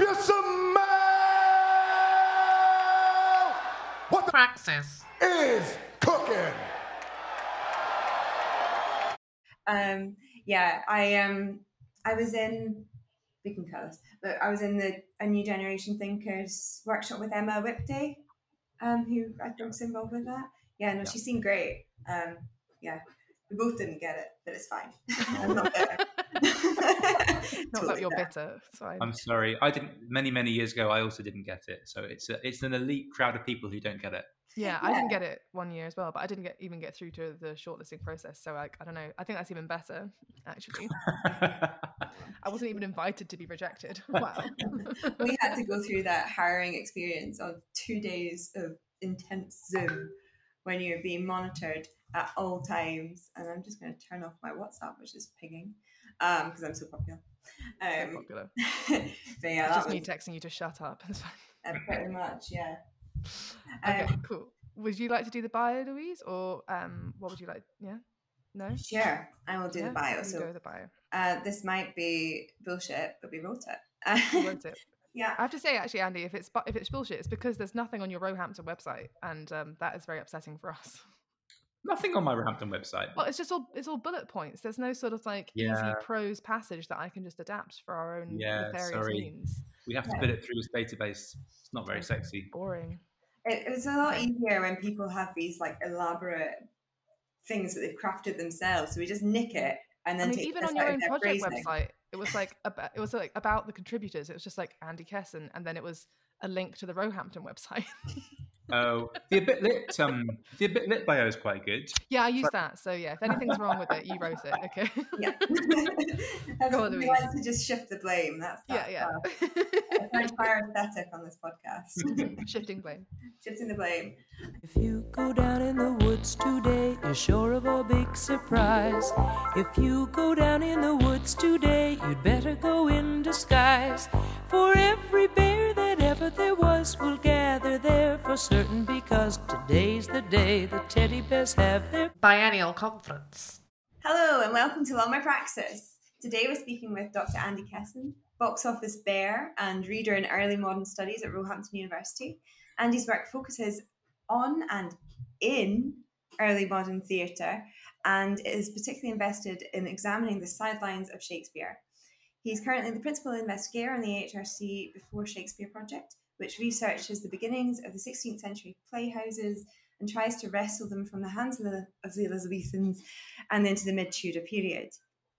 If you smell what the Praxis. is cooking. Um, yeah, I um, I was in. We can cut this, but I was in the a new generation thinkers workshop with Emma Whipday, um, who I think's involved with that. Yeah, no, she seemed great. Um, yeah, we both didn't get it, but it's fine. I'm not there. Not that you're bitter. Fine. I'm sorry. I didn't. Many many years ago, I also didn't get it. So it's a, it's an elite crowd of people who don't get it. Yeah, I didn't get it one year as well, but I didn't get even get through to the shortlisting process. So like, I don't know. I think that's even better, actually. I wasn't even invited to be rejected. Wow. we had to go through that harrowing experience of two days of intense Zoom when you're being monitored at all times. And I'm just going to turn off my WhatsApp, which is pinging because I'm so popular. so Um, popular. but yeah, just was me texting you to shut up. Uh, pretty much, yeah. Okay, Um, cool. Would you like to do the bio, Louise, or um, what would you like? Yeah, no. Sure, I will do yeah? the bio. Go So with the bio. uh, this might be bullshit, but we wrote it. Wrote it. yeah, I have to say, actually, Andy, if it's if it's bullshit, it's because there's nothing on your Roehampton website, and um, that is very upsetting for us. Nothing on my Roehampton website. Well, it's just all it's all bullet points. There's no sort of like easy prose passage that I can just adapt for our own Yeah, nefarious sorry. means. We have to Yeah. put it through this database. It's not very sexy. Boring. it, it was a lot easier when people have these like elaborate things that they've crafted themselves. So we just nick it and I then mean, take even on your own project phrasing. website, it was like about, it was like about the contributors. It was just like Andy Kesson, and then it was a link to the Roehampton website. Oh, the a bit lit. Um, the a bit lit bio is quite good. yeah, I use that. So yeah, if anything's wrong with it, you wrote it. Okay. Yeah, that's Go on, we Louise. like to just shift the blame. That's, yeah, that's yeah. uh, very parenthetic on this podcast. Shifting blame. Shifting the blame. If you go down in the woods today, you're sure of a big surprise. If you go down in the woods today, you'd better go in disguise. For every bear that ever there was will gather there for certain because today's the day the teddy bears have their Biennial conference. Hello and welcome to Long My Praxis. Today we're speaking with Dr. Andy Kesson, box office bear and reader in early modern studies at Roehampton University. Andy's work focuses on and in early modern theatre and is particularly invested in examining the sidelines of Shakespeare. He's currently the principal investigator on the HRC Before Shakespeare project, which researches the beginnings of the 16th century playhouses and tries to wrestle them from the hands of the, of the Elizabethans and into the mid Tudor period.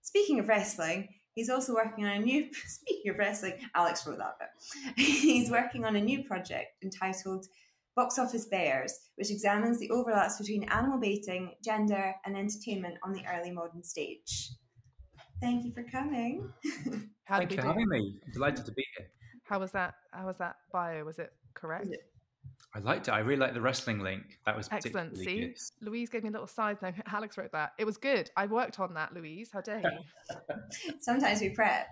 Speaking of wrestling, he's also working on a new. Speaking of wrestling, Alex wrote that bit. He's working on a new project entitled Box Office Bears, which examines the overlaps between animal baiting, gender, and entertainment on the early modern stage. Thank you for coming. How Thank you for having me. I'm delighted to be here. How was that? How was that bio? Was it correct? I liked it. I really liked the wrestling link. That was Excellent. particularly See, good. Louise gave me a little side note. Alex wrote that. It was good. I worked on that, Louise. How dare you? Sometimes we prep.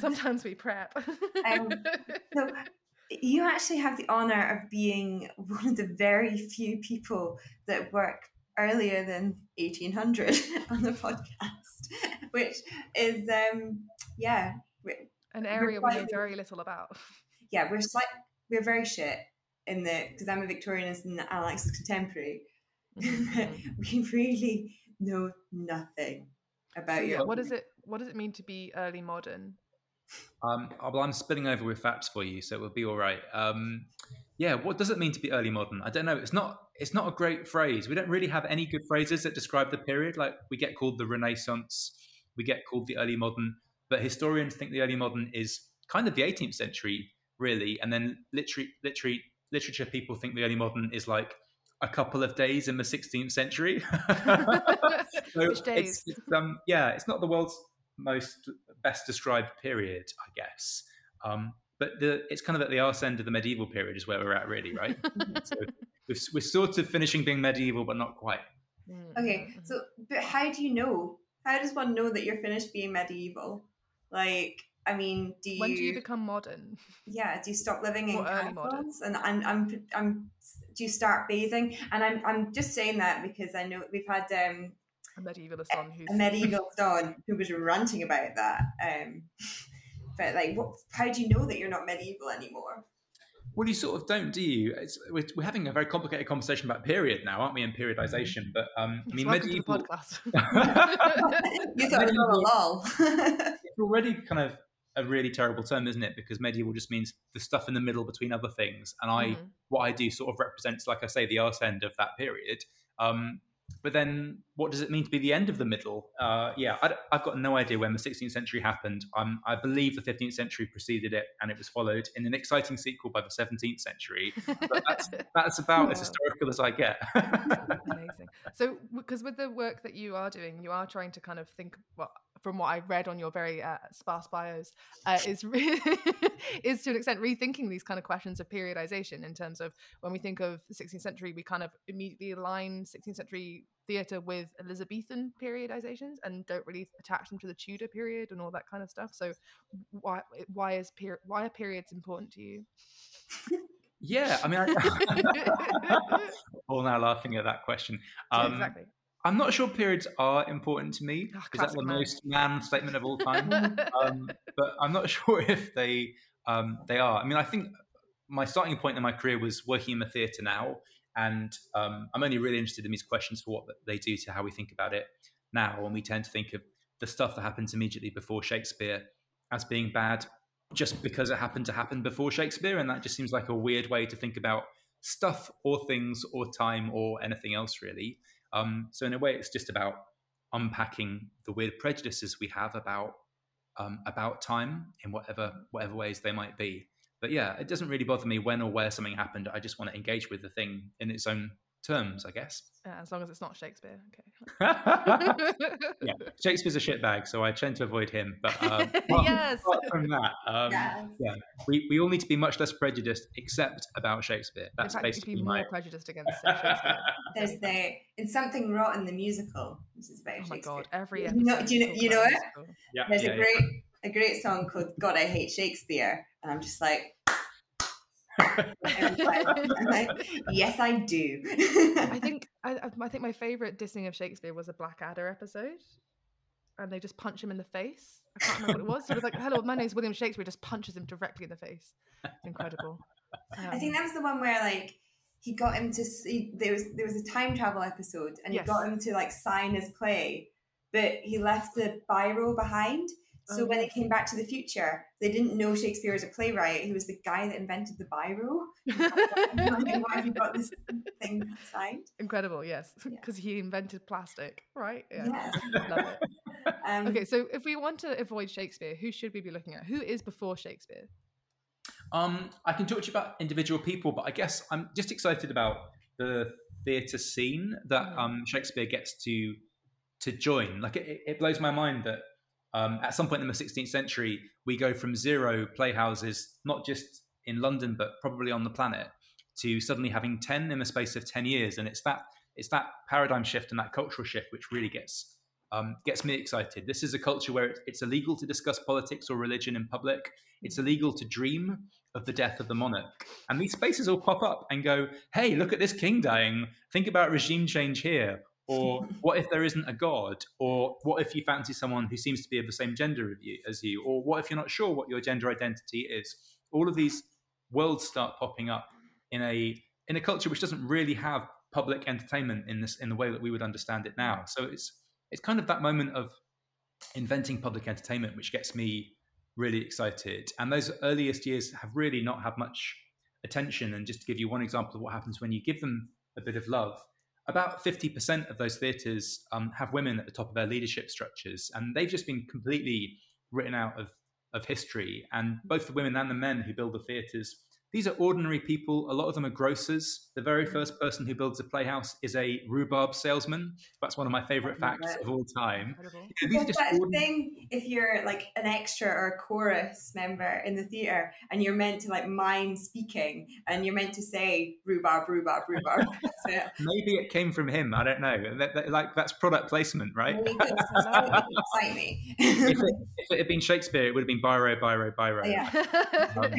Sometimes we prep. Um, So, you actually have the honor of being one of the very few people that work earlier than 1800 on the podcast, which is, um, yeah, An area we know very little about. yeah, we're slight, we're very shit in the because I'm a Victorianist and Alex is contemporary. Mhm. we really know nothing So, about yeah, you. what does it what does it mean to be early modern? Um, well, I'm spilling over with facts for you, so it will be all right. Um, yeah, what does it mean to be early modern? I don't know. It's not. It's not a great phrase. We don't really have any good phrases that describe the period. Like we get called the Renaissance, we get called the early modern, but historians think the early modern is kind of the 18th century, really. And then literary, literary, literature people think the early modern is like a couple of days in the 16th century. So Which days? It's, it's, um, yeah, it's not the world's most best described period, I guess. Um, but the, it's kind of at the arse end of the medieval period is where we're at, really, right? so we're, we're sort of finishing being medieval, but not quite. Mm, Okay, mhm. so but how do you know? How does one know that you're finished being medieval? Like, I mean, do you? when do you become modern? yeah, do you stop living in Or early castles? And I'm, I'm, I'm. Do you start bathing? And I'm, I'm just saying that because I know we've had um, A medievalist on who's a medieval don who was ranting about that. Um, but like, what, how do you know that you're not medieval anymore? Well, you sort of don't, do you? It's, we're, we're having a very complicated conversation about period now, aren't we? And periodization, but um, I mean, Welcome the medieval. podcast. You thought it was all a lol. it's already kind of a really terrible term, isn't it? Because medieval just means the stuff in the middle between other things, and I, Mhm. what I do, sort of represents, like I say, the arse end of that period. Um, but then, what does it mean to be the end of the middle? Uh, yeah, I, have got no idea when the 16th century happened. Um, I believe the 15th century preceded it, and it was followed in an exciting sequel by the 17th century. But that's that's about as historical as I get. Amazing. So, because with the work that you are doing, you are trying to kind of think, well, from what I read on your very uh, sparse bios, uh, is re- is to an extent rethinking these kind of questions of periodization in terms of when we think of the 16th century, we kind of immediately align 16th century theatre with Elizabethan periodizations and don't really attach them to the Tudor period and all that kind of stuff. So, why why is per- why are periods important to you? yeah, I mean, I, all now laughing at that question. Um, exactly. I'm not sure periods are important to me. Ah, Is that the man. most man statement of all time? um, but I'm not sure if they um, they are. I mean, I think my starting point in my career was working in the theatre now, and um, I'm only really interested in these questions for what they do to how we think about it now. And we tend to think of the stuff that happens immediately before Shakespeare as being bad, just because it happened to happen before Shakespeare, and that just seems like a weird way to think about stuff or things or time or anything else really. Um, so in a way, it's just about unpacking the weird prejudices we have about um, about time in whatever whatever ways they might be. But yeah, it doesn't really bother me when or where something happened. I just want to engage with the thing in its own terms, I guess. Yeah, as long as it's not Shakespeare. okay. yeah, Shakespeare's a shitbag, so I tend to avoid him. But um, apart, Yes. apart from that, um, Yes. yeah, we, we all need to be much less prejudiced, except about Shakespeare. In That's fact, you basically be my. more prejudiced against Shakespeare. There's the in something rotten the musical. This is about Oh my god! Every You episode. know- do you know- you know it? yeah, There's yeah, a yeah. great a great song called "God I Hate Shakespeare," and I'm just like, I'm like, yes, I do. I think I, I think my favorite dissing of Shakespeare was a Blackadder episode, and they just punch him in the face. I can't remember what it was. It was like, "Hello, my name's William Shakespeare." Just punches him directly in the face. It's incredible. I think Um, that was the one where like he got him to see there was there was a time travel episode and Yes. he got him to like sign his play, but he left the biro behind. So Oh, when yes. it came back to the future, they didn't know Shakespeare as a playwright. He was the guy that invented the biro. Wondering why he got this thing signed. incredible. Yes, Yeah. because he invented plastic. Right. Yeah. Yeah. Love it. Um, Okay, so if we want to avoid Shakespeare, who should we be looking at? Who is before Shakespeare? Um, I can talk to you about individual people, but I guess I'm just excited about the theatre scene that Mhm. um, Shakespeare gets to to join. Like it, it blows my mind that um, at some point in the 16th century, we go from zero playhouses, not just in London but probably on the planet, to suddenly having 10 in the space of 10 years, and it's that it's that paradigm shift and that cultural shift which really gets um, gets me excited. This is a culture where it's, it's illegal to discuss politics or religion in public. It's illegal to dream of the death of the monarch. And these spaces all pop up and go, hey, look at this king dying. Think about regime change here. Or what if there isn't a god? Or what if you fancy someone who seems to be of the same gender as you? Or what if you're not sure what your gender identity is? All of these worlds start popping up in a in a culture which doesn't really have public entertainment in this in the way that we would understand it now. So it's it's kind of that moment of inventing public entertainment which gets me really excited. And those earliest years have really not had much attention. And just to give you one example of what happens when you give them a bit of love, about 50% of those theatres um, have women at the top of their leadership structures. And they've just been completely written out of, of history. And both the women and the men who build the theatres, these are ordinary people. A lot of them are grocers. The very mm-hmm. first person who builds a playhouse is a rhubarb salesman. That's one of my favourite facts it. of all time. These are Well, ordinary- thing if you're like an extra or a chorus member in the theatre and you're meant to like mime speaking and you're meant to say rhubarb, rhubarb, rhubarb. It. Maybe it came from him. I don't know. That, that- like that's product placement, right? Really good. It's really good. Excite me. if, it, if it had been Shakespeare, it would have been Biro, Biro, Biro. Yeah. Um,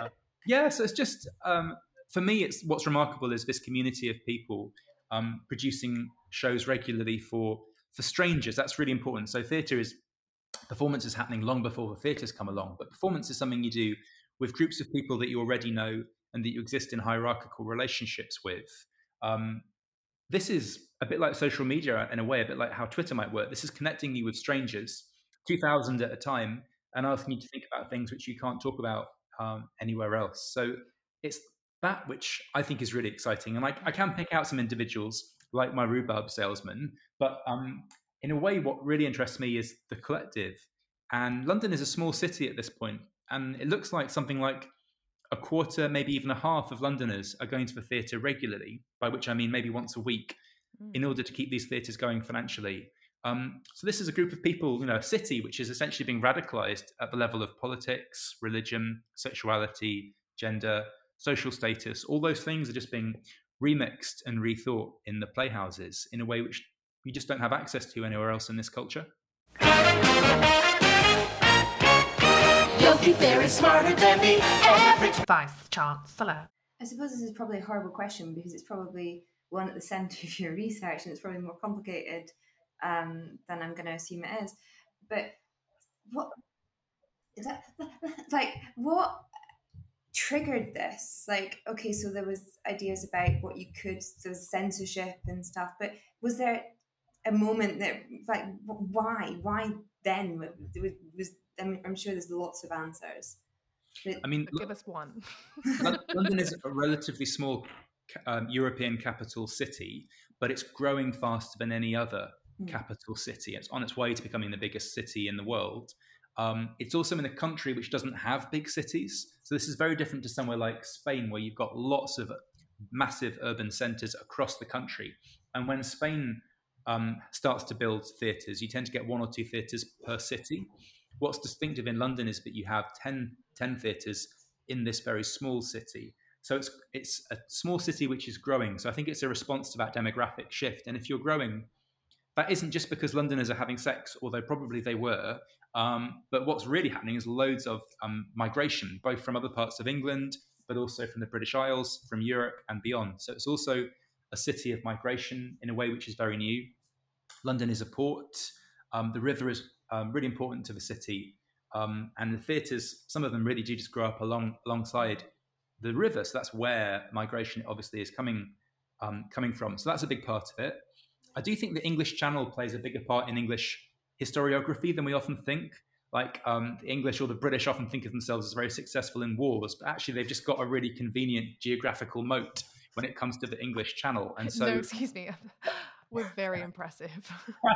uh, Yeah, so it's just um, for me, it's what's remarkable is this community of people um, producing shows regularly for for strangers. That's really important. So theatre is performance is happening long before the theatres come along. But performance is something you do with groups of people that you already know and that you exist in hierarchical relationships with. Um, this is a bit like social media in a way, a bit like how Twitter might work. This is connecting you with strangers, 2,000 at a time, and asking you to think about things which you can't talk about um, anywhere else. So it's that which I think is really exciting. And I, I can pick out some individuals like my rhubarb salesman, but um, in a way, what really interests me is the collective. And London is a small city at this point, and it looks like something like a quarter, maybe even a half of Londoners are going to the theatre regularly, by which I mean maybe once a week, mm. in order to keep these theatres going financially. Um, so this is a group of people, you know, a city which is essentially being radicalized at the level of politics, religion, sexuality, gender, social status. All those things are just being remixed and rethought in the playhouses in a way which you just don't have access to anywhere else in this culture. Yogi Bear smarter than the average vice chancellor. I suppose this is probably a horrible question because it's probably one at the centre of your research and it's probably more complicated um, than I'm going to assume it is. But what is that? Like, what triggered this? Like, okay, so there was ideas about what you could, there was censorship and stuff, but was there a moment that, like, why, why then was, was I'm, I'm sure there's lots of answers. I mean, give us one. London is a relatively small um, European capital city, but it's growing faster than any other mm. capital city. It's on its way to becoming the biggest city in the world. Um, it's also in a country which doesn't have big cities. So this is very different to somewhere like Spain, where you've got lots of massive urban centres across the country. And when Spain um, starts to build theatres, you tend to get one or two theatres per city. What's distinctive in London is that you have 10, 10 theatres in this very small city. So it's it's a small city which is growing. So I think it's a response to that demographic shift. And if you're growing, that isn't just because Londoners are having sex, although probably they were. Um, but what's really happening is loads of um, migration, both from other parts of England, but also from the British Isles, from Europe, and beyond. So it's also a city of migration in a way which is very new. London is a port. Um, the river is um, really important to the city. Um, and the theatres, some of them really do just grow up along alongside the river. So that's where migration obviously is coming um, coming from. So that's a big part of it. I do think the English Channel plays a bigger part in English historiography than we often think. Like um, the English or the British often think of themselves as very successful in wars, but actually they've just got a really convenient geographical moat when it comes to the English Channel. And so, no, excuse me, we're very impressive.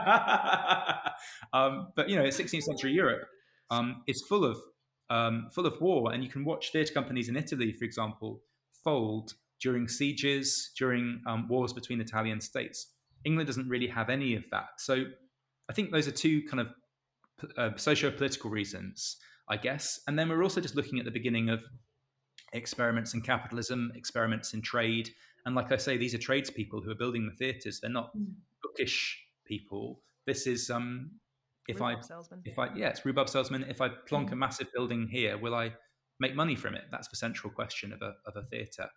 um, but you know, 16th century Europe um, is full of um, full of war, and you can watch theatre companies in Italy, for example, fold during sieges, during um, wars between Italian states. England doesn't really have any of that. So I think those are two kind of uh, socio-political reasons, I guess. And then we're also just looking at the beginning of experiments in capitalism, experiments in trade. And like I say, these are tradespeople who are building the theatres. They're not mm. bookish people. This is um, if rhubarb I salesman. if I yeah, it's rhubarb salesman. If I plonk mm. a massive building here, will I make money from it? That's the central question of a of a theatre.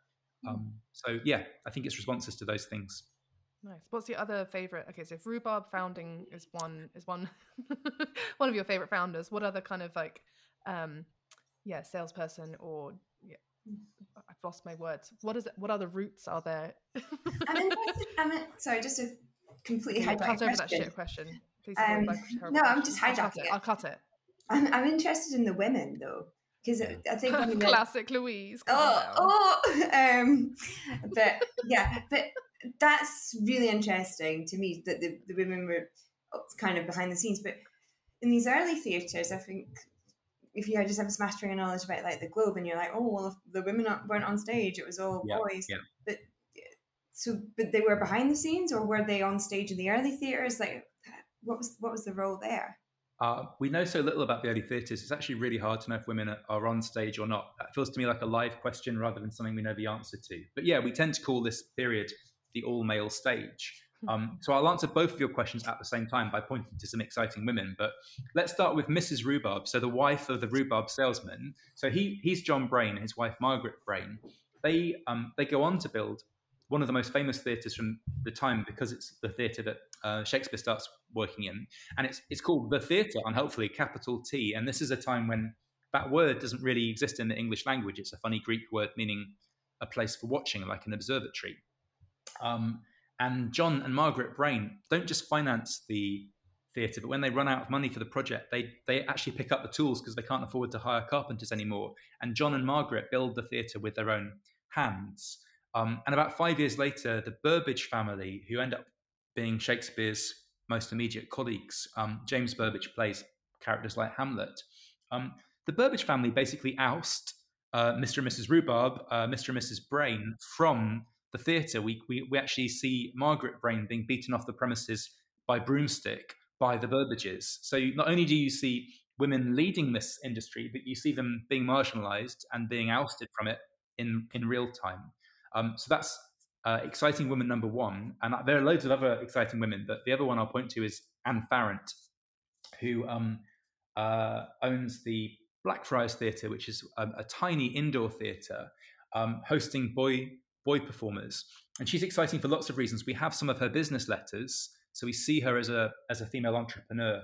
Mm. Um, so yeah, I think it's responses to those things. Nice. What's your other favorite? Okay, so if rhubarb founding is one is one one of your favorite founders. What other kind of like um yeah, salesperson or yeah, I've lost my words. What is it? What other roots are there? I'm interested. I'm in, sorry, just a completely yeah, cut over question. that shit question. Please Um, no, I'm just I'll cut hijacking it. I'll cut it. I'm, I'm interested in the women though, because I think Classic Louise. oh, oh, um, but yeah, but that's really interesting to me that the, the women were kind of behind the scenes. But in these early theatres, I think if you just have a smattering of knowledge about like the Globe, and you're like, oh, well, the women weren't on stage; it was all Yeah, boys. yeah. But so, but they were behind the scenes, or were they on stage in the early theatres? Like, what was what was the role there? Uh, we know so little about the early theatres. It's actually really hard to know if women are- are on stage or not. That feels to me like a live question rather than something we know the answer to. But yeah, we tend to call this period the all male stage. Um, so I'll answer both of your questions at the same time by pointing to some exciting women. But let's start with Mrs. Rhubarb, so the wife of the rhubarb salesman. So he he's John Brayne, his wife Margaret Brayne. They um, they go on to build one of the most famous theatres from the time because it's the theatre that uh, Shakespeare starts working in, and it's it's called the theatre, unhelpfully capital T. And this is a time when that word doesn't really exist in the English language. It's a funny Greek word meaning a place for watching, like an observatory. Um, and John and Margaret Brayne don't just finance the theatre, but when they run out of money for the project, they they actually pick up the tools because they can't afford to hire carpenters anymore. And John and Margaret build the theatre with their own hands. Um, and about five years later, the Burbage family, who end up being Shakespeare's most immediate colleagues, um, James Burbage plays characters like Hamlet. Um, the Burbage family basically oust uh, Mr. and Mrs. Rhubarb, uh, Mr. and Mrs. Brayne from the theatre. We, we, we actually see Margaret Brayne being beaten off the premises by broomstick by the Burbages. So not only do you see women leading this industry, but you see them being marginalized and being ousted from it in, in real time. Um, so that's uh, exciting woman number one. And there are loads of other exciting women, but the other one I'll point to is Anne Farrant, who um, uh, owns the Blackfriars Theatre, which is a, a tiny indoor theatre um, hosting boy boy performers. And she's exciting for lots of reasons. We have some of her business letters, so we see her as a as a female entrepreneur.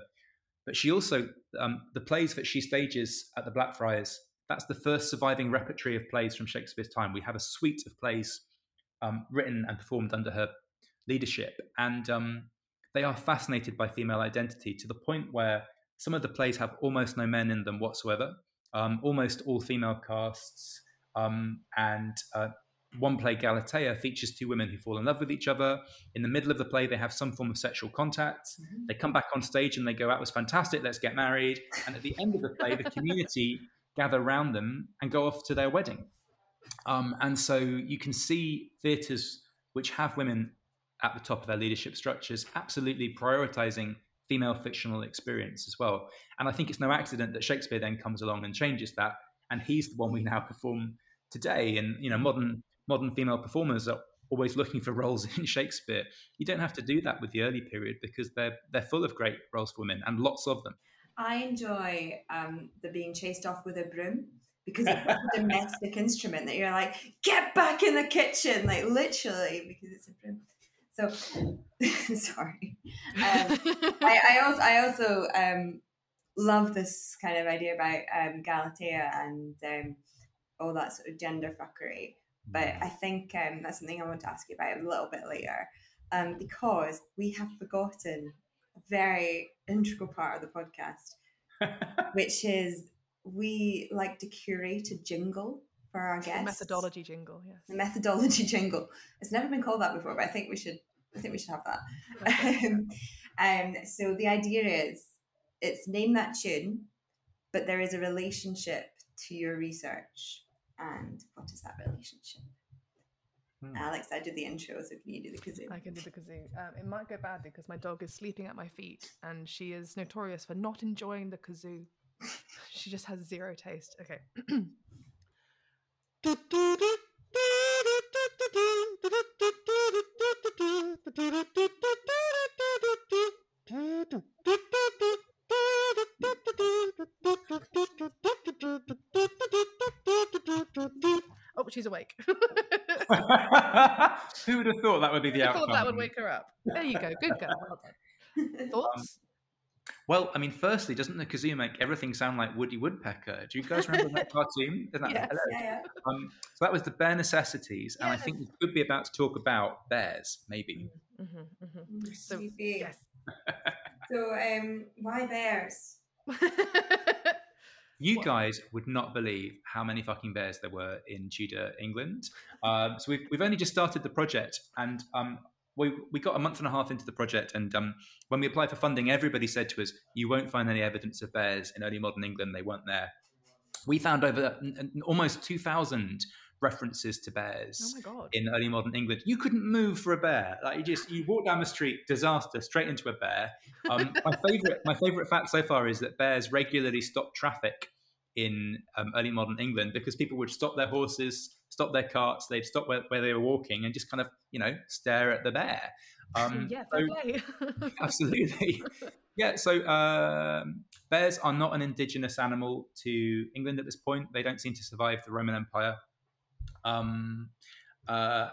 But she also um, the plays that she stages at the Blackfriars. That's the first surviving repertory of plays from Shakespeare's time. We have a suite of plays um, written and performed under her leadership, and um, they are fascinated by female identity to the point where some of the plays have almost no men in them whatsoever, um, almost all female casts, um, and uh, one play, Galatea, features two women who fall in love with each other. In the middle of the play, they have some form of sexual contact. Mm-hmm. They come back on stage and they go, That was fantastic, let's get married. And at the end of the play, the community gather around them and go off to their wedding. Um, and so you can see theatres which have women at the top of their leadership structures absolutely prioritizing female fictional experience as well. And I think it's no accident that Shakespeare then comes along and changes that. And he's the one we now perform today. And, you know, modern modern female performers are always looking for roles in Shakespeare. You don't have to do that with the early period because they're they're full of great roles for women and lots of them. I enjoy um, the being chased off with a broom because it's a domestic instrument that you're like, get back in the kitchen, like literally, because it's a broom. So sorry. Um, I, I, also I also um, love this kind of idea about um, Galatea and um, all that sort of gender fuckery. But I think um, that's something I want to ask you about a little bit later, um, because we have forgotten a very integral part of the podcast, which is we like to curate a jingle for our guests. The methodology jingle, yes. The methodology jingle. It's never been called that before, but I think we should. I think we should have that. um, um, so the idea is, it's name that tune, but there is a relationship to your research and what is that relationship? Hmm. Alex, I did the intro, so can you do the kazoo? I can do the kazoo. Um, it might go badly because my dog is sleeping at my feet, and she is notorious for not enjoying the kazoo. she just has zero taste. Okay. Who would have thought that would be the outcome? I outcome? thought that would wake her up. There you go. Good girl. Well done. Thoughts? Well, I mean, firstly, doesn't the kazoo make everything sound like Woody Woodpecker? Do you guys remember that cartoon? Isn't that Yes. hello? Yeah, yeah. Um, so that was the bare necessities, and I think we could be about to talk about bears, maybe. hmm hmm Mm, So, sleepy. yes. So, um, why bears? You What? guys would not believe how many fucking bears there were in Tudor England. Um, so we've, we've only just started the project, and um, we we got a month and a half into the project, and um, when we applied for funding, everybody said to us, "You won't find any evidence of bears in early modern England. They weren't there." We found over almost two thousand references to bears oh in early modern England. You couldn't move for a bear. Like you just you walk down the street, disaster, straight into a bear. Um, my favorite my favorite fact so far is that bears regularly stop traffic in um, early modern England because people would stop their horses, stop their carts, they'd stop where, where they were walking and just kind of you know stare at the bear. Um, yeah, so- absolutely. Yeah, so um, bears are not an indigenous animal to England at this point. They don't seem to survive the Roman Empire. Um, uh,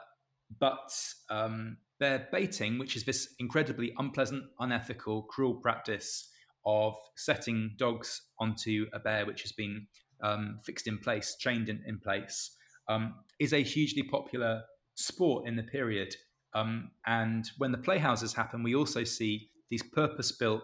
but um, bear baiting, which is this incredibly unpleasant, unethical, cruel practice of setting dogs onto a bear which has been um, fixed in place, chained in, in place, um, is a hugely popular sport in the period. Um, and when the playhouses happen, we also see these purpose-built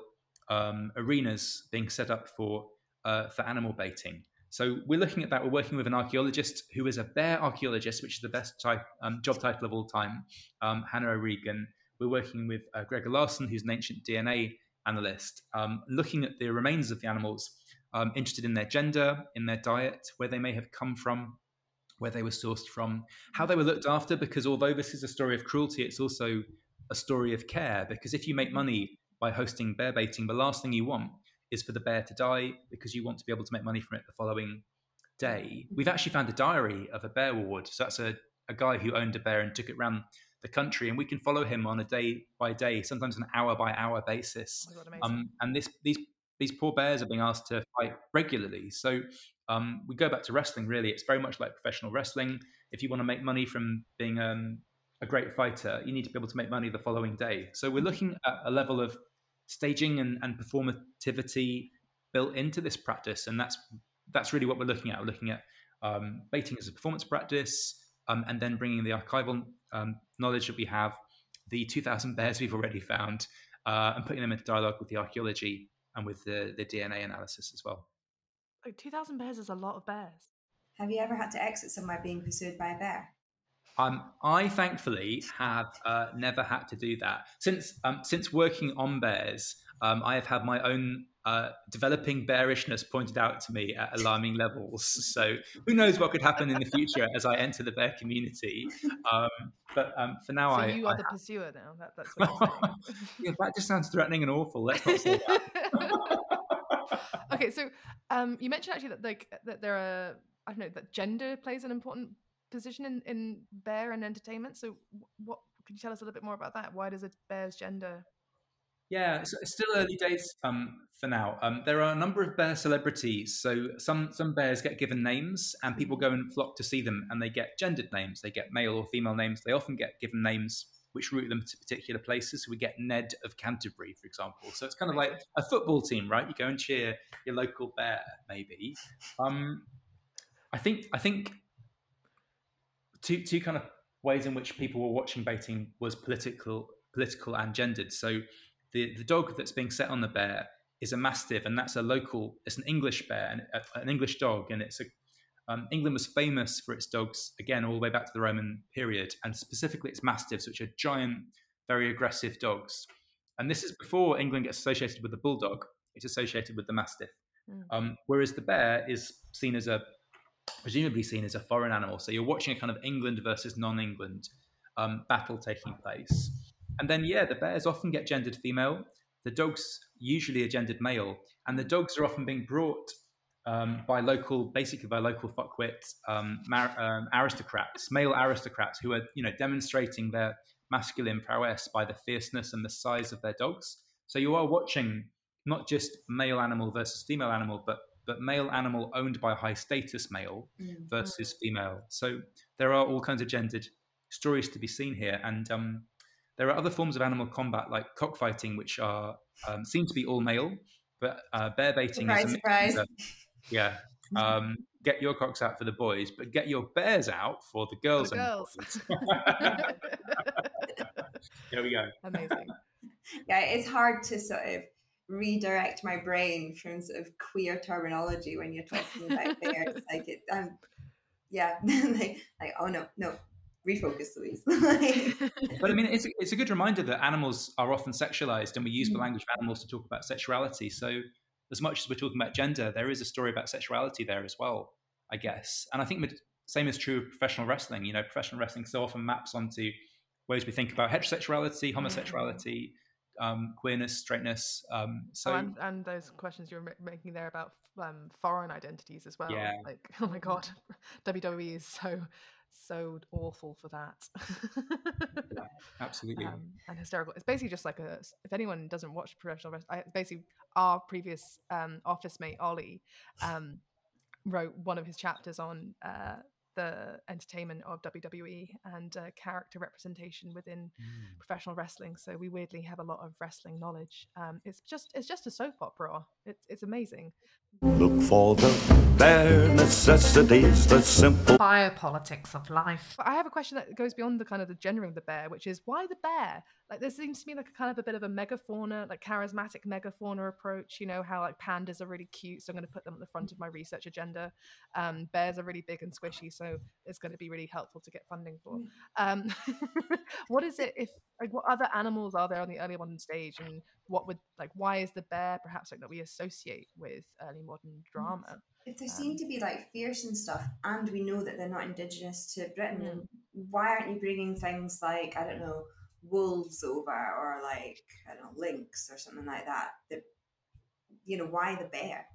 um, arenas being set up for uh, for animal baiting. So we're looking at that. We're working with an archaeologist who is a bear archaeologist, which is the best type, um, job title of all time, um, Hannah O'Regan. We're working with uh, Greger Larson, who's an ancient DNA analyst, um, looking at the remains of the animals, um, interested in their gender, in their diet, where they may have come from, where they were sourced from, how they were looked after. Because although this is a story of cruelty, it's also a story of care. Because if you make money by hosting bear baiting, the last thing you want is for the bear to die because you want to be able to make money from it the following day. We've actually found a diary of a bear ward. So that's a, a guy who owned a bear and took it around the country, and we can follow him on a day by day, sometimes an hour by hour basis. Oh God, Um, and this these these poor bears are being asked to fight regularly. So um, we go back to wrestling. Really, it's very much like professional wrestling. If you want to make money from being um, a great fighter, you need to be able to make money the following day. So we're looking at a level of staging and, and performativity built into this practice, and that's that's really what we're looking at. We're looking at um, baiting as a performance practice, um, and then bringing the archival um, knowledge that we have, the 2,000 bears we've already found, uh, and putting them into dialogue with the archaeology and with the, the DNA analysis as well. Like 2,000 bears is a lot of bears. Have you ever had to exit somewhere being pursued by a bear? Um, I thankfully have uh, never had to do that since um, since working on bears. Um, I have had my own uh, developing bearishness pointed out to me at alarming levels. So who knows what could happen in the future as I enter the bear community? Um, but um, for now, so I, you are I the pursuer now. That, that's what yeah, that just sounds threatening and awful. Let's not say that. okay, so um, you mentioned actually that like that there are I don't know that gender plays an important position in, in bear and entertainment. So what could you tell us a little bit more about that? Why does a bear's gender? Yeah, it's, it's still early days um, for now. Um, there are a number of bear celebrities. So some some bears get given names, and people go and flock to see them, and they get gendered names. They get male or female names. They often get given names which route them to particular places. So we get Ned of Canterbury, for example. So it's kind of like a football team, right? You go and cheer your local bear, maybe. Um, I think I think two two kind of ways in which people were watching baiting was political political and gendered. So the the dog that's being set on the bear is a mastiff, and that's a local. It's an English bear, and a, an English dog, and it's a. Um, England was famous for its dogs again all the way back to the Roman period, and specifically its mastiffs, which are giant, very aggressive dogs. And this is before England gets associated with the bulldog; it's associated with the mastiff. Mm. Um, whereas the bear is seen as a presumably seen as a foreign animal. So you're watching a kind of England versus non-England um, battle taking place. And then, yeah, the bears often get gendered female. The dogs usually are gendered male, and the dogs are often being brought um, by local, basically by local fuckwit um, mar- um, aristocrats, male aristocrats, who are you know demonstrating their masculine prowess by the fierceness and the size of their dogs. So you are watching not just male animal versus female animal, but but male animal owned by a high status male Mm. versus female. So there are all kinds of gendered stories to be seen here, and um, there are other forms of animal combat like cockfighting, which are um, seem to be all male, but uh, bear baiting Surprise, is a surprise. of- yeah. Um, get your cocks out for the boys, but get your bears out for the girls. the and girls. There we go. Amazing. yeah, it's hard to sort of redirect my brain from sort of queer terminology when you're talking about bears. like it, um, yeah, like, like oh no, no, refocus, Louise. Like, But I mean, it's a, it's a good reminder that animals are often sexualized, and we use the Mm. language of animals to talk about sexuality. So, as much as we're talking about gender, there is a story about sexuality there as well, I guess. And I think the same is true of professional wrestling. You know, professional wrestling so often maps onto ways we think about heterosexuality, homosexuality, um, queerness, straightness. Um, so, oh, and, and those questions you're ma- making there about um, foreign identities as well. Yeah. Like, oh my god, WWE is so so awful for that. absolutely. um, and hysterical. It's basically just like a. If anyone doesn't watch professional wrestling, basically our previous um, office mate Ollie um, wrote one of his chapters on uh, the entertainment of WWE and uh, character representation within Mm. professional wrestling. So we weirdly have a lot of wrestling knowledge. Um, it's just it's just a soap opera. It's it's amazing. Look for the bare necessities, the simple. Biopolitics of life. But I have a question that goes beyond the kind of the gender of the bear, which is why the bear? Like there seems to me like a kind of a bit of a megafauna, like charismatic megafauna approach. You know how like pandas are really cute, so I'm going to put them at the front of my research agenda. Um, bears are really big and squishy, so it's going to be really helpful to get funding for. Um, what is it if like what other animals are there on the early modern stage, and what would like why is the bear perhaps like that we associate with early modern drama? If they seem to be like fierce and stuff, and we know that they're not indigenous to Britain, Mm. why aren't you bringing things like I don't know wolves over or like I don't know lynx or something like that? That you know why the bear?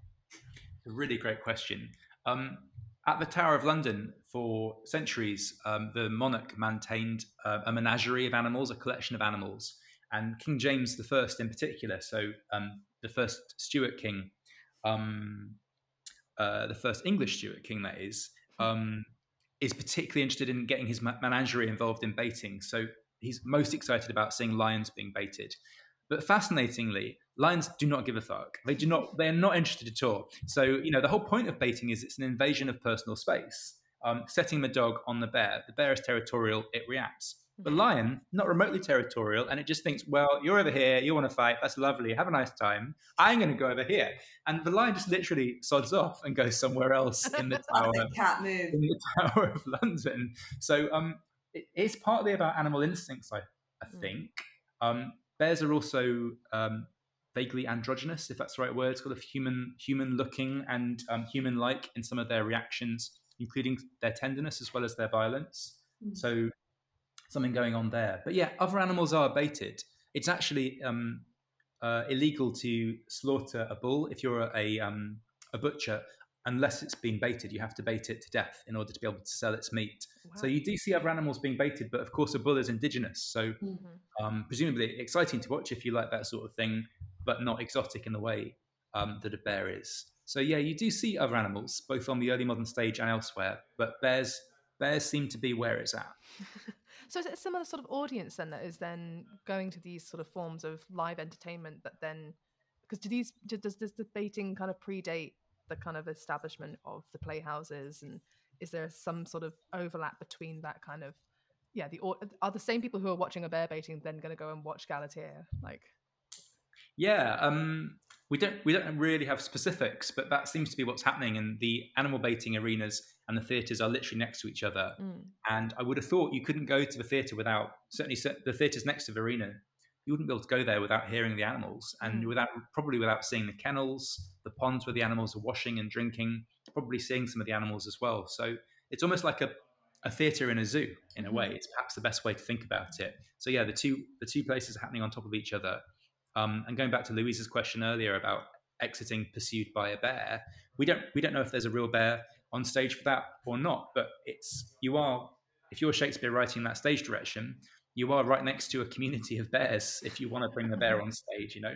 It's a really great question. Um, at the Tower of London, for centuries, um, the monarch maintained uh, a menagerie of animals, a collection of animals, and King James I, in particular, so um, the first Stuart king, um, uh, the first English Stuart king, that is, um, is particularly interested in getting his menagerie involved in baiting. So he's most excited about seeing lions being baited. But fascinatingly, lions do not give a fuck. They do not. They are not interested at all. So you know, the whole point of baiting is it's an invasion of personal space. Um, setting the dog on the bear. The bear is territorial. It reacts. The lion, not remotely territorial, and it just thinks, well, you're over here. You want to fight? That's lovely. Have a nice time. I'm going to go over here. And the lion just literally sods off and goes somewhere else in the tower cat move. in the Tower of London. So um, it, it's partly about animal instincts, I, I Mm. think. Um, bears are also um, vaguely androgynous, if that's the right word, sort of human, human-looking and um, human-like in some of their reactions, including their tenderness as well as their violence. Mm. So something going on there. But yeah, other animals are baited. It's actually um, uh, illegal to slaughter a bull if you're a, um, a butcher unless it's been baited. You have to bait it to death in order to be able to sell its meat. So you do see other animals being baited, but of course, a bull is indigenous. So Mhm. um, presumably exciting to watch if you like that sort of thing, but not exotic in the way um, that a bear is. So yeah, you do see other animals both on the early modern stage and elsewhere, but bears bears seem to be where it's at. So is it a similar sort of audience then that is then going to these sort of forms of live entertainment that then because do these do- does this debating kind of predate the kind of establishment of the playhouses and is there some sort of overlap between that kind of yeah the are the same people who are watching a bear baiting then going to go and watch Galatea like Yeah, um, we don't we don't really have specifics, but that seems to be what's happening. And the animal baiting arenas and the theatres are literally next to each other. mm, And I would have thought you couldn't go to the theatre without certainly the theatres next to the arena. You wouldn't be able to go there without hearing the animals, and Mm. without probably without seeing the kennels, the ponds where the animals are washing and drinking, probably seeing some of the animals as well. So it's almost like a, a theatre in a zoo in a way. It's perhaps the best way to think about it. So yeah, the two the two places are happening on top of each other. Um, and going back to Louise's question earlier about exiting pursued by a bear, we don't we don't know if there's a real bear on stage for that or not. But it's you are if you're Shakespeare writing that stage direction, you are right next to a community of bears. If you want to bring the bear on stage, you know.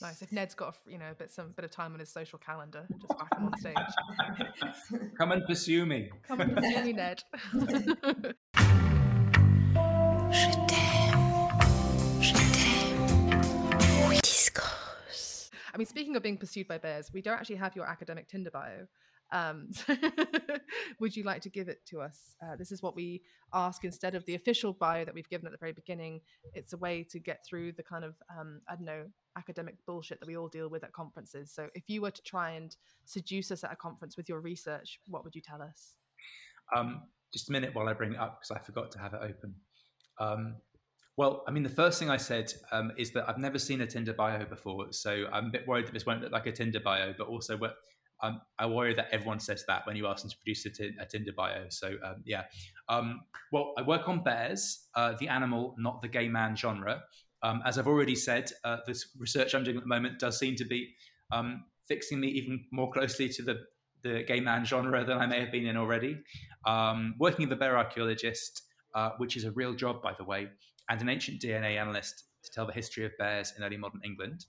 nice if Ned's got a, you know a bit some bit of time on his social calendar just whack him on stage Come and pursue me. come and pursue me Ned mean, speaking of being pursued by bears, we don't actually have your academic Tinder bio. Um, so would you like to give it to us? Uh, this is what we ask instead of the official bio that we've given at the very beginning. It's a way to get through the kind of, um, I don't know, academic bullshit that we all deal with at conferences. So if you were to try and seduce us at a conference with your research, what would you tell us? Um, just a minute while I bring it up because I forgot to have it open. Well, I mean, the first thing I said um, is that I've never seen a Tinder bio before, so I'm a bit worried that this won't look like a Tinder bio. But also, what um, I worry that everyone says that when you ask them to produce a, tin- Tinder bio. So um, yeah, um, well, I work on bears, uh, the animal, not the gay man genre. Um, as I've already said, uh, this research I'm doing at the moment does seem to be um, fixing me even more closely to the the gay man genre than I may have been in already. Um, working as a bear archaeologist, uh, which is a real job, by the way, and an ancient DNA analyst to tell the history of bears in early modern England.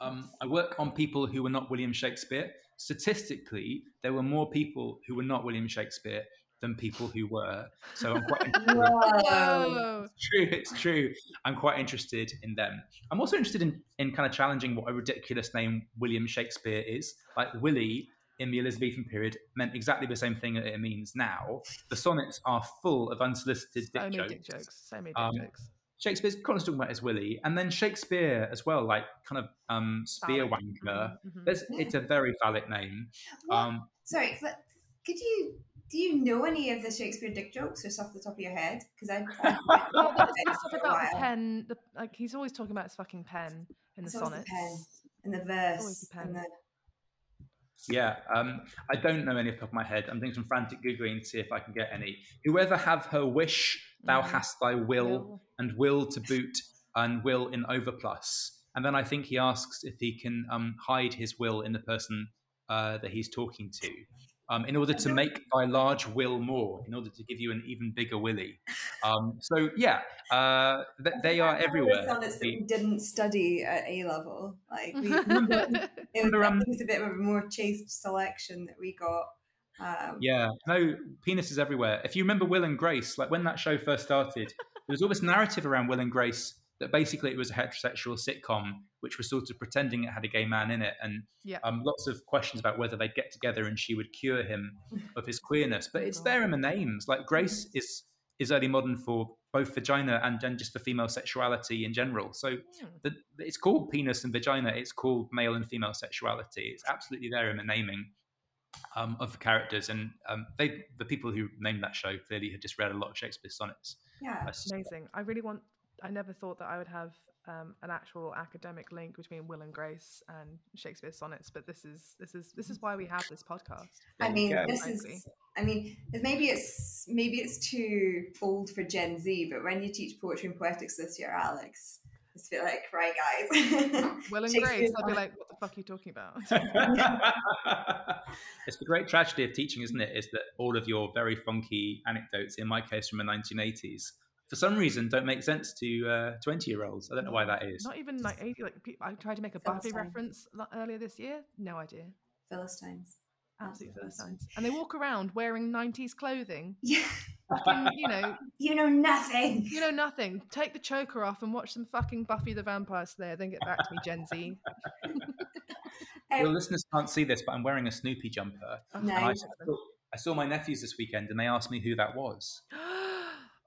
Um, I work on people who were not William Shakespeare, statistically, there were more people who were not William Shakespeare than people who were. So I'm quite. It's true. It's true. I'm quite interested in them. I'm also interested in, in kind of challenging what a ridiculous name William Shakespeare is. Like Willie in the Elizabethan period meant exactly the same thing that it means now. The sonnets are full of unsolicited So dick many jokes. dick jokes. So many dick Um, jokes. Shakespeare's constantly talking about as Willie, and then Shakespeare as well, like kind of um, spear Phallic. wanker. Mhm, mhm. There's, it's a very phallic name. What? Um, Sorry, but could you do you know any of the Shakespeare dick jokes just off the top of your head? Because I, I Well, I've there's been stuff for a about the pen. The, like he's always talking about his fucking pen in the It's always sonnets. the pen and the always verse the and the Yeah, um, I don't know any off the top of my head. I'm doing some frantic googling to see if I can get any. Whoever have her wish, thou Mhm. hast thy will, Will. and will to boot, and will in overplus. And then I think he asks if he can um, hide his will in the person uh, that he's talking to, um, in order to make thy large will more, in order to give you an even bigger willy. Um, so yeah, uh, th- they are everywhere. sonnets that we didn't study at A level. Like we, it was, um, it was a bit of a more chaste selection that we got. Um, Yeah, no, penis is everywhere. If you remember Will and Grace, like when that show first started, there was all this narrative around Will and Grace that basically it was a heterosexual sitcom, which was sort of pretending it had a gay man in it, and Yeah. um, lots of questions about whether they'd get together and she would cure him of his queerness. But it's there in the names. Like Grace is is early modern for both vagina and, and just for female sexuality in general. So Hmm. the, it's called penis and vagina. It's called male and female sexuality. It's absolutely there in the naming um, of the characters, and um, they the people who named that show clearly had just read a lot of Shakespeare's sonnets. yeah. Amazing. I really want. I never thought that I would have um, an actual academic link between Will and Grace and Shakespeare's sonnets, but this is this is this is why we have this podcast. I There you mean, go. this Frankly. is. I mean, maybe it's maybe it's too old for Gen Z, but when you teach poetry and poetics this year, Alex, it's a bit like, right, guys. Will and Grace, I'd be like, what the fuck are you talking about? it's the great tragedy of teaching, isn't it? Is that all of your very funky anecdotes, in my case from the 1980s, for some reason don't make sense to 20 year olds. I don't know why that is. Not even like eighty. Like pe- I tried to make a Buffy Philistine. reference earlier this year. No idea. Philistines. Absolute Philistines. Philistines. And they walk around wearing '90s clothing. Yeah, Fucking, you know, you know nothing. you know nothing. Take the choker off and watch some fucking Buffy the Vampire Slayer. Then get back to me, Gen Z. Um, Your listeners can't see this, but I'm wearing a Snoopy jumper. Oh, No. And I Nice. saw, I saw my nephews this weekend and they asked me who that was.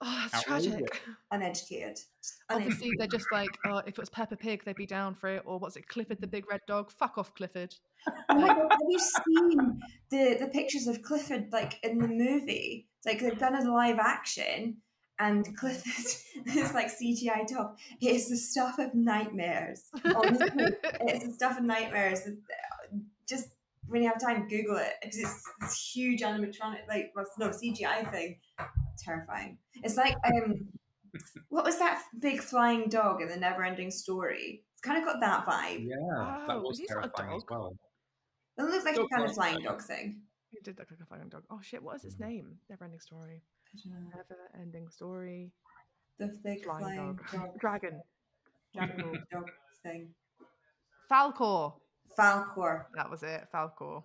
oh, that's tragic. uneducated. Obviously, they're just like, oh, if it was Peppa Pig, they'd be down for it. Or what's it, Clifford the mm. Big Red Dog? Fuck off, Clifford. Oh my god, have you seen the the pictures of Clifford like in the movie? It's like they've done a live action and Clifford is like CGI top. It is the stuff of nightmares. Honestly, it's the stuff of nightmares. Uh, just when you have time, Google it because it's this huge animatronic, like well, no CGI thing. Terrifying. It's like um, what was that big flying dog in the Never-Ending Story? It's kind of got that vibe. Yeah, that Oh, was he's not a terrifying as well. It looks like Dog a kind of flying flying. dog thing. You did look like a fucking dog. Oh shit, what is its name? Never ending story. I. Never ending story. The big Flying, flying, dog. dog, Dragon. dragon dog thing. Falkor. Falkor. That was it. Falkor.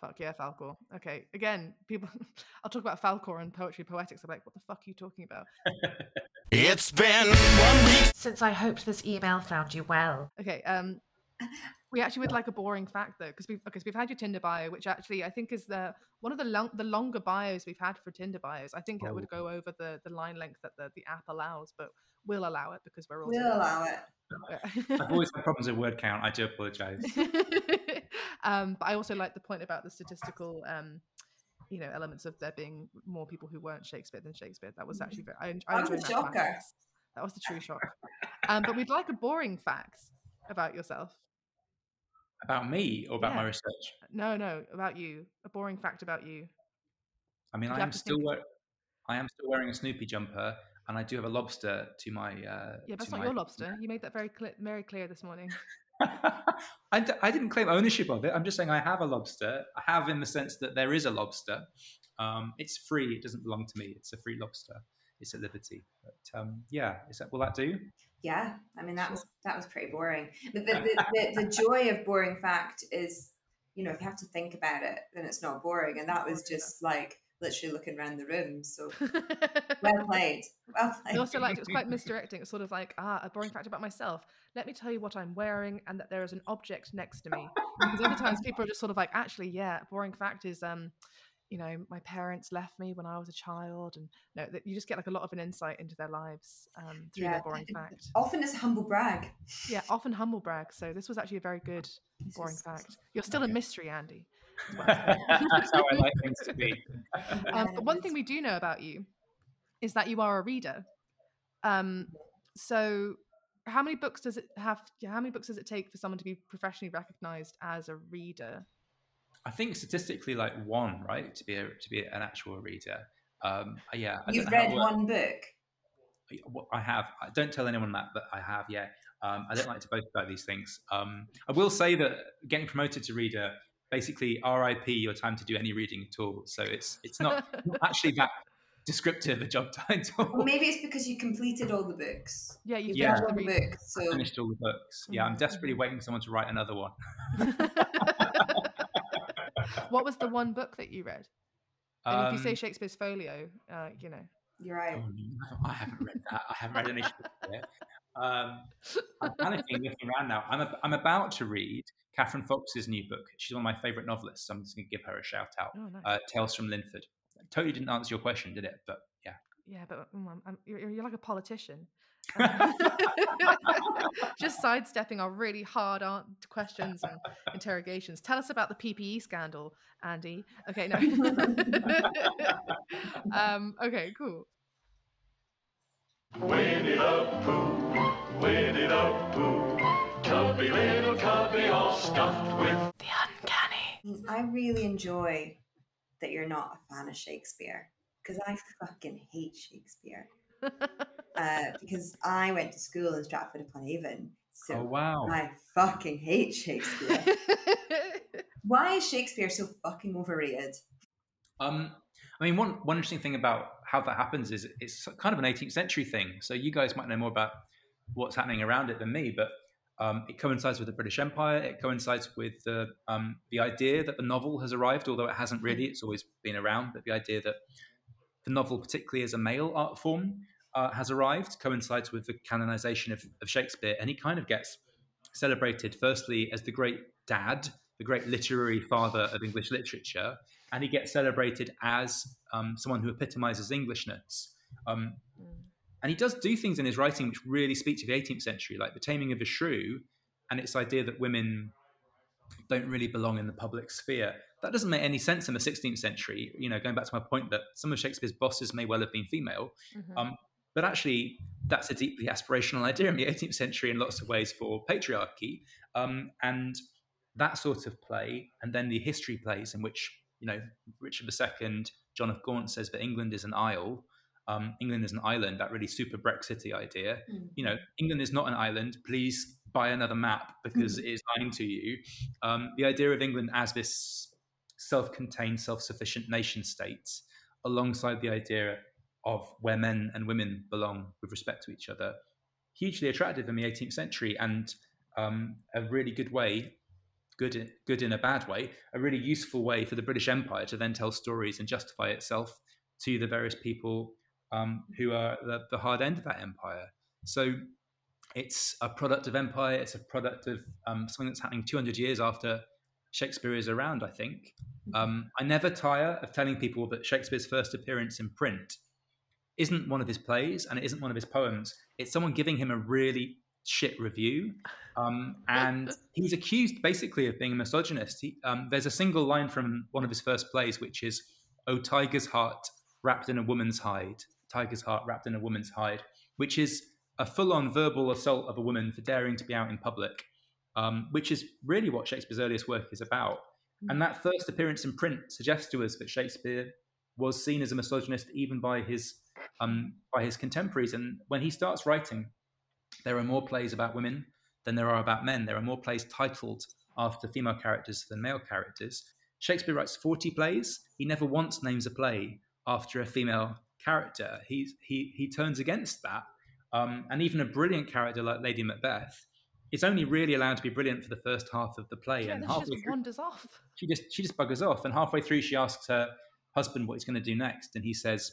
Fuck yeah, Falkor. Okay. Again, people I'll talk about Falkor and poetry poetics. I'm like, what the fuck are you talking about? It's been one week. Since I hoped this email found you well. Okay. Um we actually would like a boring fact though, because we've because we've had your Tinder bio, which actually I think is the one of the long, the longer bios we've had for Tinder bios. I think that would go over the the line length that the, the app allows, but we'll allow it because we're all We'll allow it. I've always had problems with word count. I do apologise. um, but I also like the point about the statistical, um, you know, elements of there being more people who weren't Shakespeare than Shakespeare. That was actually very. I, en- I That was enjoyed a that shocker. context. That was the true shock. Um, but we'd like a boring fact about yourself. About me or about my research? No, no, about you. A boring fact about you. I mean, I am still think- wear- I am still wearing a Snoopy jumper, and I do have a lobster to my. Uh, Yeah, that's not my- your lobster. You made that very clear, very clear this morning. I, d- I didn't claim ownership of it. I'm just saying I have a lobster. I have in the sense that there is a lobster. Um, it's free. It doesn't belong to me. It's a free lobster. It's at liberty. But um, yeah, is that will that do? Yeah, I mean that was that was pretty boring. But the the, the, the joy of boring fact is you know, if you have to think about it, then it's not boring. And that was just like literally looking around the room. So well played. Well I played. also liked it was quite misdirecting. It's sort of like, ah, a boring fact about myself. Let me tell you what I'm wearing and that there is an object next to me. Because other times people are just sort of like, actually, yeah, boring fact is um, you know, my parents left me when I was a child, and no, that you just get like a lot of an insight into their lives um, through Yeah, their boring fact. Often it's a humble brag. Yeah, often humble brag. So this was actually a very good This boring is- fact. You're still Okay. a mystery, Andy. is what I'm saying. That's how I like things to be. Um, but one thing we do know about you is that you are a reader. Um, so, how many books does it have? How many books does it take for someone to be professionally recognized as a reader? I think statistically, like one, right, to be a, to be an actual reader. Um, yeah, I You've don't know how it read one book. I have. I don't tell anyone that, but I have. Yeah. Um, I don't like to boast about these things. Um, I will say that getting promoted to reader, basically, RIP your time to do any reading at all. So it's it's not, not actually that descriptive a job title. Well, maybe it's because you completed all the books. Yeah, you Yeah. finished All the the books. So finished all the books. Yeah, I'm Mhm, desperately waiting for someone to write another one. what was the one book that you read? And if you say Um, Shakespeare's Folio, uh, you know. you're right. Oh, no, I haven't read that. I haven't read any Shakespeare. Um, I'm panicking looking around now. I'm, a, I'm about to read Catherine Fox's new book. She's one of my favourite novelists. So I'm just going to give her a shout out. Oh, nice. Uh, Tales from Lindford. Totally didn't answer your question, did it? But yeah. yeah, but mm, I'm, I'm, you're, you're like a politician. Just sidestepping our really hard an- questions and interrogations. Tell us about the PPE scandal, Andy. Okay, no. um, okay, cool. Winnie the Pooh, Winnie the Pooh, tubby little cubby all stuffed with The uncanny. I really enjoy that you're not a fan of Shakespeare because I fucking hate Shakespeare. Uh, because I went to school in Stratford upon Avon, so Oh, wow. I fucking hate Shakespeare. Why is Shakespeare so fucking overrated? Um, I mean, one one interesting thing about how that happens is it's kind of an 18th century thing. So you guys might know more about what's happening around it than me, but um, it coincides with the British Empire. It coincides with the um, the idea that the novel has arrived, although it hasn't really. It's always been around, but the idea that the novel, particularly as a male art form, uh, has arrived coincides with the canonization of, of Shakespeare, and he kind of gets celebrated firstly as the great dad, the great literary father of English literature, and he gets celebrated as um, someone who epitomizes Englishness. Um, and he does do things in his writing which really speak to the 18th century, like The Taming of the Shrew and its idea that women don't really belong in the public sphere. That doesn't make any sense in the 16th century. You know, going back to my point that some of Shakespeare's bosses may well have been female, Mhm. um, but actually, that's a deeply aspirational idea in the 18th century in lots of ways for patriarchy. Um, and that sort of play, and then the history plays in which, you know, Richard II, John of Gaunt says that England is an isle, um, England is an island, that really super Brexity idea. You know, England is not an island. Please buy another map because it is lying to you. Um, the idea of England as this self contained, self sufficient nation states, alongside the idea of where men and women belong with respect to each other, hugely attractive in the 18th century and um, a really good way, good in, good in a bad way, a really useful way for the British Empire to then tell stories and justify itself to the various people um, who are the, the hard end of that empire. So it's a product of empire. It's a product of um, something that's happening 200 years after Shakespeare is around. I think. Um, I never tire of telling people that Shakespeare's first appearance in print isn't one of his plays and it isn't one of his poems. It's someone giving him a really shit review. Um, and he's accused basically of being a misogynist. He, um, there's a single line from one of his first plays, which is, "Oh, tiger's heart wrapped in a woman's hide, tiger's heart wrapped in a woman's hide," which is a full-on verbal assault of a woman for daring to be out in public, um, which is really what Shakespeare's earliest work is about. And that first appearance in print suggests to us that Shakespeare was seen as a misogynist even by his um, by his contemporaries. And when he starts writing, there are more plays about women than there are about men. There are more plays titled after female characters than male characters. Shakespeare writes 40 plays. He never once names a play after a female character. He, he, he turns against that. Um, and even a brilliant character like Lady Macbeth is only really allowed to be brilliant for the first half of the play, Yeah, and then she just through, wanders off. she just she just buggers off, and halfway through, she asks her husband what he's going to do next, and he says,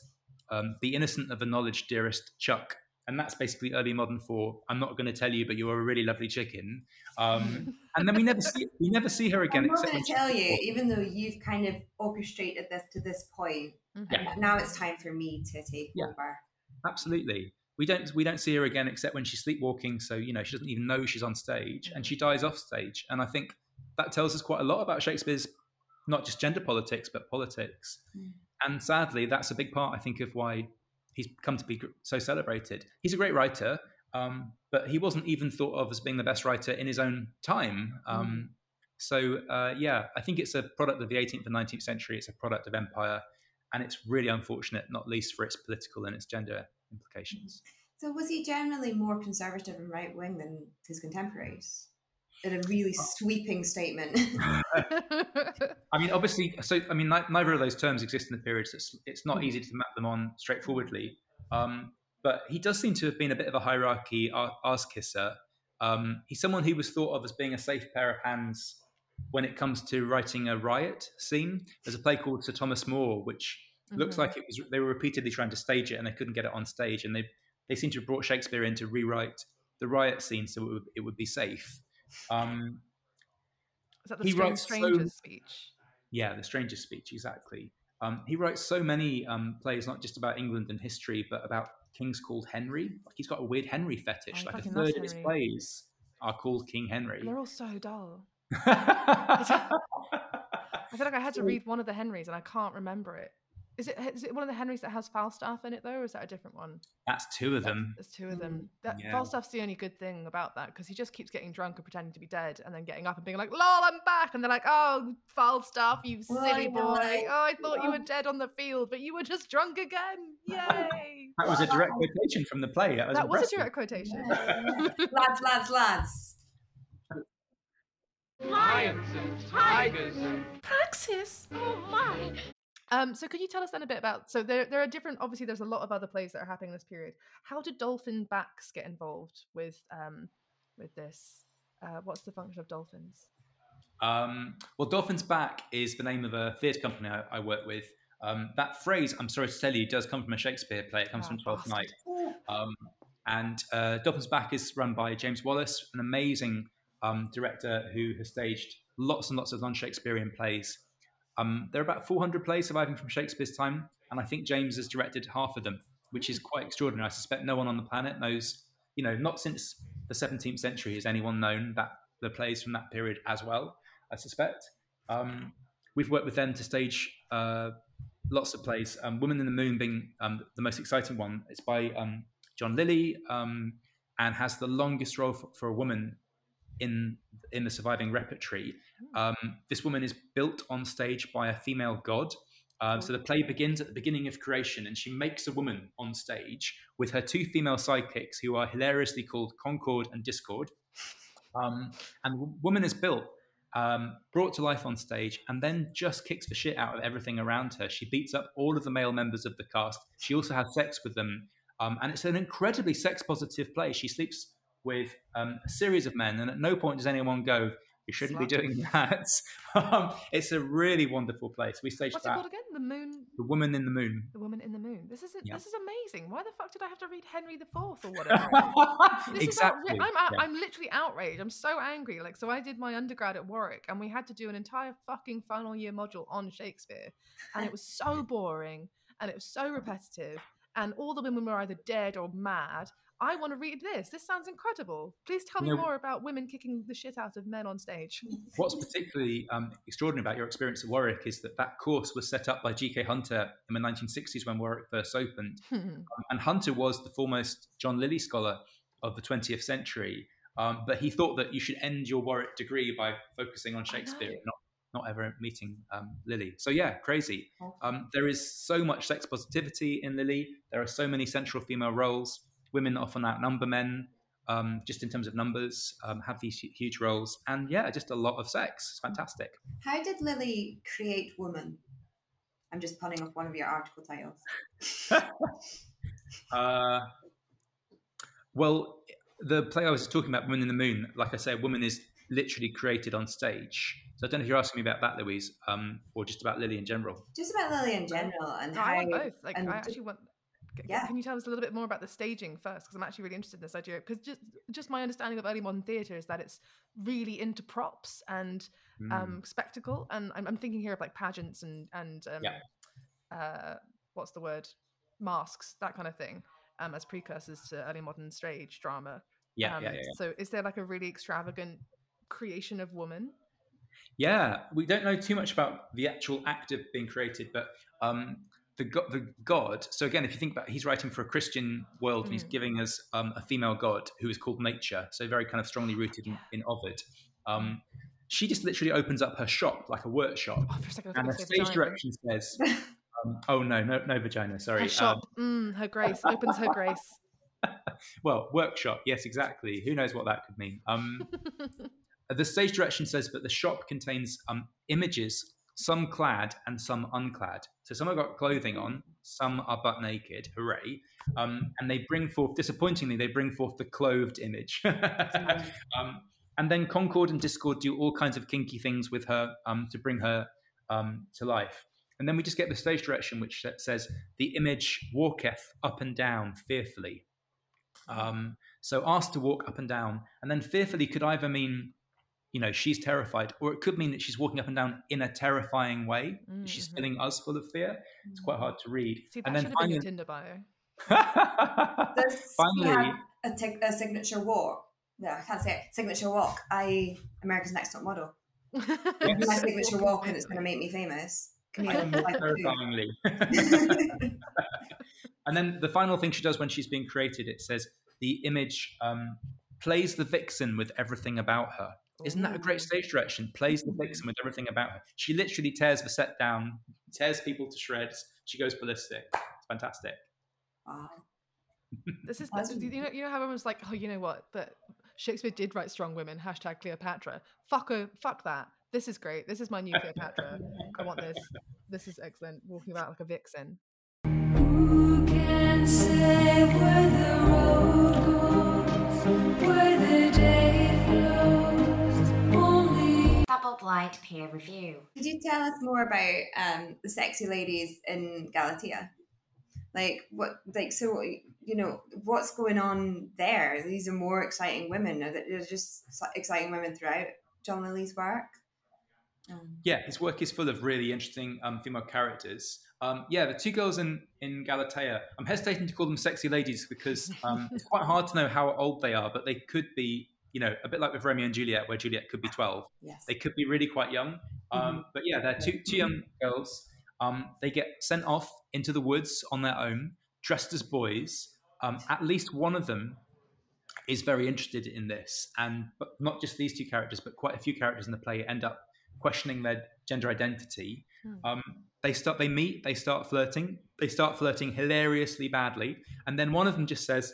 um, "Be innocent of the knowledge, dearest Chuck." And that's basically early modern for "I'm not going to tell you, but you're a really lovely chicken." Um, and then we never see we never see her again. I'm not going to tell you, even though you've kind of orchestrated this to this point. Mhm. Yeah. Now it's time for me to take Yeah. over. Absolutely. We don't we don't see her again except when she's sleepwalking, so you know she doesn't even know she's on stage, and she dies off stage. And I think that tells us quite a lot about Shakespeare's not just gender politics but politics. Mm. And sadly, that's a big part I think of why he's come to be so celebrated. He's a great writer, um, but he wasn't even thought of as being the best writer in his own time. Um, So uh, yeah, I think it's a product of the 18th and 19th century. It's a product of empire, and it's really unfortunate, not least for its political and its gender implications. So was he generally more conservative and right wing than his contemporaries? In a really sweeping statement. I mean, obviously, so I mean, neither of those terms exist in the period, so it's, it's not easy to map them on straightforwardly. Um, but he does seem to have been a bit of a hierarchy ar- arse kisser. Um, he's someone who was thought of as being a safe pair of hands when it comes to writing a riot scene. There's a play called Sir Thomas More, which looks Mhm. like it was they were repeatedly trying to stage it and they couldn't get it on stage, and they they seem to have brought Shakespeare in to rewrite the riot scene so it would, it would be safe. Um, Is that the He strange writes so- stranger's speech? yeah, the Stranger's Speech, exactly. Um, he writes so many um, plays, not just about England and history, but about kings called Henry. Like he's got a weird Henry fetish. Oh, like a third of his plays are called King Henry. They're all so dull. I feel like I had to read one of the Henrys and I can't remember it. Is it is it one of the Henrys that has Falstaff in it though, or is that a different one? That's two of them. There's two of them. Hmm. That Yeah. Falstaff's the only good thing about that because he just keeps getting drunk and pretending to be dead, and then getting up and being like, "Lol, I'm back," and they're like, "Oh, Falstaff, you Well, silly boy! Oh, I thought you were dead on the field, but you were just drunk again! Yay!" That was a direct quotation from the play. That was, that was a direct quotation. lads, lads, lads. Lions and tigers Praxis. oh my! Um, so could you tell us then a bit about so there there are different obviously there's a lot of other plays that are happening in this period. How did Dolphin's Back get involved with um with this? Uh, what's the function of dolphins? Um, well, Dolphin's Back is the name of a theatre company I, I work with. Um, that phrase, I'm sorry to tell you, does come from a Shakespeare play. It comes Ah, from Twelfth. Night. Um, and uh, Dolphin's Back is run by James Wallace, an amazing um, director who has staged lots and lots of non-Shakespearean plays. Um, there are about 400 plays surviving from Shakespeare's time, and I think James has directed half of them, which is quite extraordinary. I suspect no one on the planet knows, you know, not since the 17th century has anyone known that the plays from that period as well. I suspect. Um, we've worked with them to stage uh, lots of plays. Um, Woman in the Moon being um, the most exciting one. It's by um, John Lyly um, and has the longest role for, for a woman in in the surviving repertory. Um, this woman is built on stage by a female god. Um, so the play begins at the beginning of creation, and she makes a woman on stage with her two female sidekicks, who are hilariously called Concord and Discord. Um, and the woman is built, um, brought to life on stage, and then just kicks the shit out of everything around her. She beats up all of the male members of the cast. She also has sex with them, um, and it's an incredibly sex-positive play. She sleeps with um, a series of men, and at no point does anyone go, "You shouldn't be doing that." um, it's a really wonderful place. We staged What's it called again? The Moon, The Woman in the Moon. the Woman in the Moon. This is Yeah. this is amazing. Why the fuck did I have to read Henry the Fourth or whatever? This exactly. Is outra- I'm out, Yeah. I'm literally outraged. I'm so angry. Like, so I did my undergrad at Warwick, and we had to do an entire fucking final year module on Shakespeare, and it was so boring, and it was so repetitive, and all the women were either dead or mad. I want to read this. This sounds incredible. Please tell me You know- more about women kicking the shit out of men on stage. What's particularly um, extraordinary about your experience at Warwick is that that course was set up by G.K. Hunter in the 1960s when Warwick first opened. Um, and Hunter was the foremost John Lyly scholar of the 20th century. Um, but he thought that you should end your Warwick degree by focusing on Shakespeare, not not ever meeting um, Lyly. So yeah, crazy. Um, there is so much sex positivity in Lyly. There are so many central female roles. Women often outnumber men, um, just in terms of numbers, um, have these huge roles, and yeah, just a lot of sex. It's fantastic. How did Lyly create woman? I'm just punning off one of your article titles. Uh, well, the play I was talking about, Woman in the Moon, like I say, a woman is literally created on stage. So I don't know if you're asking me about that, Louise, um, or just about Lyly in general. Just about Lyly in general and No, how. I want both. Like, and I actually want. Yeah. Can you tell us a little bit more about the staging first? Because I'm actually really interested in this idea. Because just just my understanding of early modern theatre is that it's really into props and Mm. um, spectacle, and I'm, I'm thinking here of like pageants and and um, Yeah. uh, what's the word, masks, that kind of thing, um, as precursors to early modern stage drama. yeah, um, yeah, yeah, yeah. So, is there like a really extravagant creation of woman? Yeah, we don't know too much about the actual act of being created, but um, the the god. So again, if you think about, he's writing for a Christian world, and he's Mm. giving us um, a female god who is called Nature. So very kind of strongly rooted in, in Ovid. Um, she just literally opens up her shop like a workshop, Oh, for a second, and the stage vagina. direction says, um, "Oh no, no, no vagina. Sorry. Her Um, shop, mm, her grace opens her grace. well, workshop. Yes, exactly. Who knows what that could mean? Um, the stage direction says that the shop contains um, images, some clad and some unclad. So some have got clothing on, some are butt naked. Hooray! Um, and they bring forth, disappointingly, they bring forth the clothed image. um, and then Concord and Discord do all kinds of kinky things with her um, to bring her um, to life. And then we just get the stage direction, which says, The image walketh up and down fearfully. Um, so asked to walk up and down, and then fearfully could either mean, you know, she's terrified, or it could mean that she's walking up and down in a terrifying way. that She's filling us full of fear. It's quite hard to read. See, that and should then have been your finally, Tinder bio. Finally, have a, signature walk? Yeah, I can't say it. Signature walk. I America's Next Top Model. Give me my signature walk, and it's going to make me famous. Can you Even more like, do? terrifyingly. and then the final thing she does when she's being created, it says the image um, plays the vixen with everything about her. Isn't that a great oh. stage direction? Plays the mm. vixen with everything about her. She literally tears the set down, tears people to shreds. She goes ballistic. It's fantastic. Wow. This is That's- you know you know how everyone's like, oh, you know what? But Shakespeare did write strong women. Hashtag Cleopatra. Fuck her, fuck that. This is great. This is my new Cleopatra. I want this. This is excellent. Walking about like a vixen. Double blind peer review. Could you tell us more about um, the sexy ladies in Galatea? Like what? Like so? You know what's going on there? These are more exciting women. Are there just exciting women throughout John Lyly's work? Um, Yeah, his work is full of really interesting um, female characters. Um, yeah, the two girls in, in Galatea, I'm hesitating to call them sexy ladies because um, it's quite hard to know how old they are, but they could be, you know, a bit like with Romeo and Juliet, where Juliet could be 12. yes. They could be really quite young. Um, But yeah, they're two, two young girls. Um, they get sent off into the woods on their own, dressed as boys. Um, at least one of them is very interested in this, and but not just these two characters, but quite a few characters in the play end up questioning their gender identity. Um, they start, they meet, they start flirting, they start flirting hilariously badly, and then one of them just says,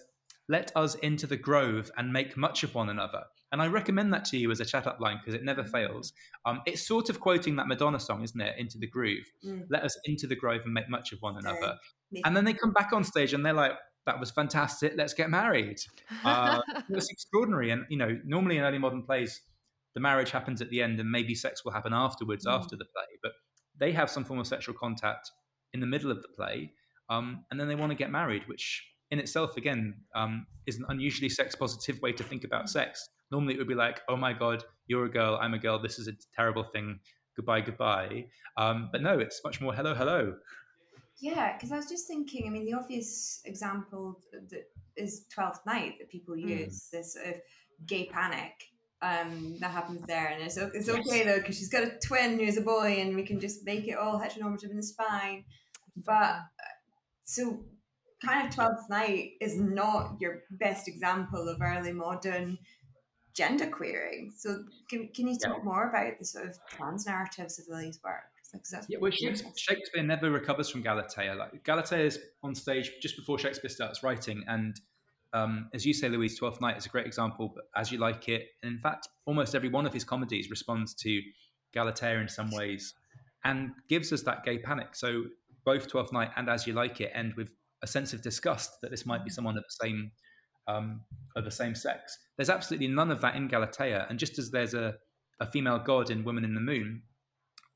"Let us into the grove and make much of one another." And I recommend that to you as a chat up line because it never fails. Um, it's sort of quoting that Madonna song, isn't it? Into the groove. Mm. Let us into the grove and make much of one another. And then they come back on stage and they're like, "That was fantastic. Let's get married." Uh, it was extraordinary. And you know, normally in early modern plays, the marriage happens at the end, and maybe sex will happen afterwards, Mm. after the play. But they have some form of sexual contact in the middle of the play, um, and then they want to get married, which in itself, again, um, is an unusually sex positive way to think about sex. Normally, it would be like, "Oh my god, you're a girl, I'm a girl. This is a terrible thing. Goodbye, goodbye." Um, but no, it's much more hello, hello. Yeah, because I was just thinking. I mean, the obvious example that is Twelfth Night that people Mm. use this sort of gay panic um, that happens there, and it's it's okay though because she's got a twin who's a boy, and we can just make it all heteronormative and it's fine. But uh, so kind of Twelfth Night is not your best example of early modern gender queering. So can, can you talk more about the sort of trans narratives of Lyly's work? Yeah, well, Shakespeare. Shakespeare never recovers from Galatea. Like Galatea is on stage just before Shakespeare starts writing, and um, as you say, Louise, Twelfth Night is a great example. But as you like it, and in fact, almost every one of his comedies responds to Galatea in some ways, and gives us that gay panic. So both Twelfth Night and As You Like It end with a sense of disgust that this might be someone of the same um, of the same sex. There's absolutely none of that in Galatea. And just as there's a, a female god in Woman in the Moon,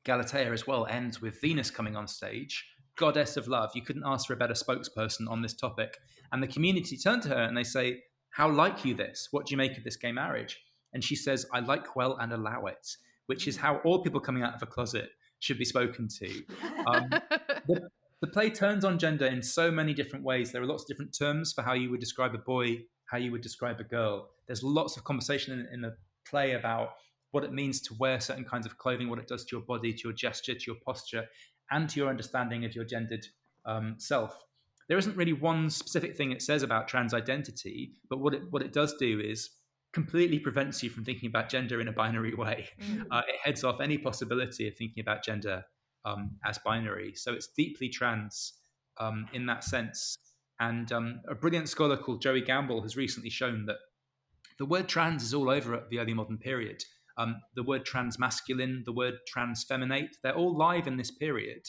Galatea as well ends with Venus coming on stage, goddess of love. You couldn't ask for a better spokesperson on this topic. And the community turn to her and they say, How like you this? What do you make of this gay marriage? And she says, I like well and allow it, which is how all people coming out of a closet should be spoken to. Um, the, the play turns on gender in so many different ways. There are lots of different terms for how you would describe a boy, how you would describe a girl. There's lots of conversation in, in the play about what it means to wear certain kinds of clothing, what it does to your body, to your gesture, to your posture, and to your understanding of your gendered um, self. There isn't really one specific thing it says about trans identity, but what it what it does do is completely prevents you from thinking about gender in a binary way. Mm. Uh, it heads off any possibility of thinking about gender um, as binary. So it's deeply trans um, in that sense. And um, a brilliant scholar called Joey Gamble has recently shown that the word trans is all over at the early modern period. Um, the word transmasculine, the word transfeminate, they're all live in this period.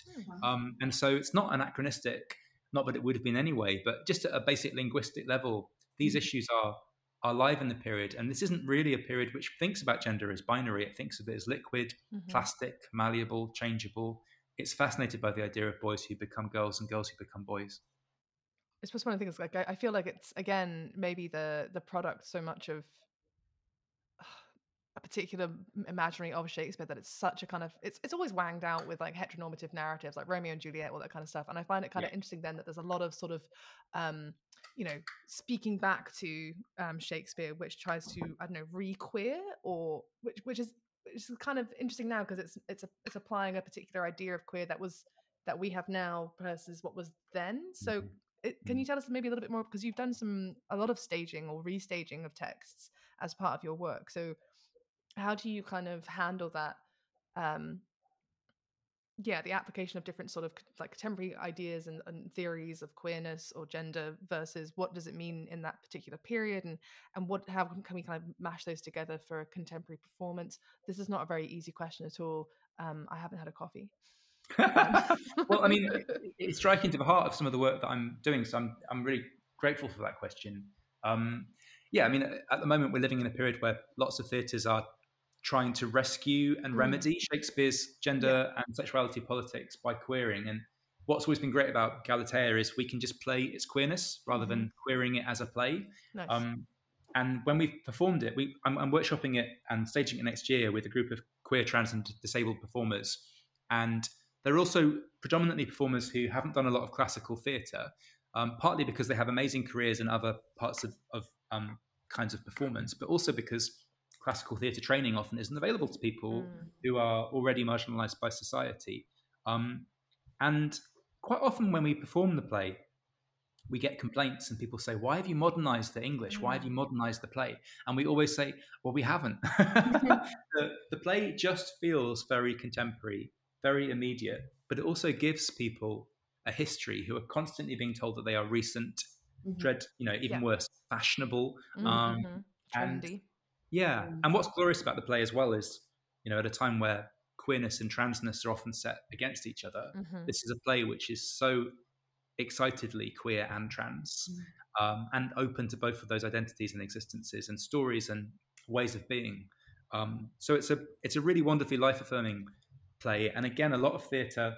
Um, and so it's not anachronistic, not that it would have been anyway, but just at a basic linguistic level, these issues are are live in the period. And this isn't really a period which thinks about gender as binary. It thinks of it as liquid, Mhm. plastic, malleable, changeable. It's fascinated by the idea of boys who become girls and girls who become boys. it's just one of the things like I, I feel like it's again maybe the the product so much of a particular imaginary of Shakespeare that it's such a kind of it's it's always wanged out with like heteronormative narratives like Romeo and Juliet all that kind of stuff and I find it kind of interesting then that there's a lot of sort of um you know speaking back to um Shakespeare which tries to I don't know re-queer or which which is which is kind of interesting now because it's it's a, it's applying a particular idea of queer that was that we have now versus what was then. So it, can you tell us maybe a little bit more? Because you've done some a lot of staging or restaging of texts as part of your work. So how do you kind of handle that um yeah the application of different sort of like contemporary ideas and, and theories of queerness or gender versus what does it mean in that particular period and and what how can we kind of mash those together for a contemporary performance this is not a very easy question at all um i haven't had a coffee well, I mean, it's striking to the heart of some of the work that I'm doing. So I'm, I'm really grateful for that question. Um, yeah, I mean, at the moment, we're living in a period where lots of theatres are trying to rescue and Mm. remedy Shakespeare's gender and sexuality politics by queering. And what's always been great about Galatea is we can just play its queerness rather than queering it as a play. Nice. Um, and when we've performed it, we, I'm, I'm workshopping it and staging it next year with a group of queer, trans, and disabled performers. And they're also predominantly performers who haven't done a lot of classical theatre, um, partly because they have amazing careers in other parts of, of um, kinds of performance, but also because classical theatre training often isn't available to people who are already marginalised by society. Um, and quite often when we perform the play, we get complaints and people say, Why have you modernized the English? Why have you modernized the play? And we always say, Well, we haven't. the, the play just feels very contemporary, very immediate, but it also gives people a history who are constantly being told that they are recent, Mhm. dread, you know, even Yeah. worse, fashionable. Mhm, Um, mhm. and Yeah, and what's glorious about the play as well is, you know, at a time where queerness and transness are often set against each other, Mhm. this is a play which is so excitedly queer and trans, um, and open to both of those identities and existences and stories and ways of being. Um, so it's a it's a really wonderfully life affirming play, and again, a lot of theatre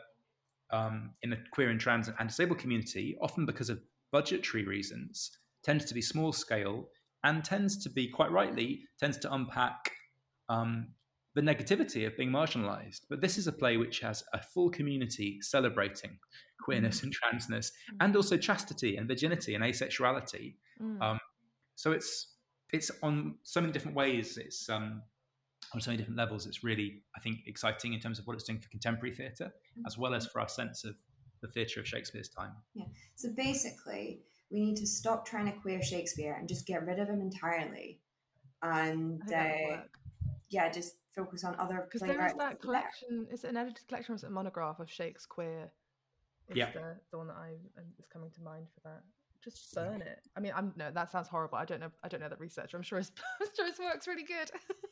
um, in the queer and trans and disabled community, often because of budgetary reasons, tends to be small scale and tends to be quite rightly tends to unpack um, the negativity of being marginalized. But this is a play which has a full community celebrating queerness and transness, and also chastity and virginity and asexuality. Mm. Um, so it's it's on so many different ways. It's um, on so many different levels. It's really, I think, exciting in terms of what it's doing for contemporary theatre, as well as for our sense of the theatre of Shakespeare's time. Yeah. So basically, we need to stop trying to queer Shakespeare and just get rid of him entirely, and I think that would uh, yeah, just focus on other Because there is that collection. Is it an edited collection or is it a monograph of Shakespeare? Is Yeah. the, the one that I um, is coming to mind for that. Just burn it. I mean, I'm no, that sounds horrible. I don't know. I don't know that researcher. I'm sure his, I'm sure his work's really good.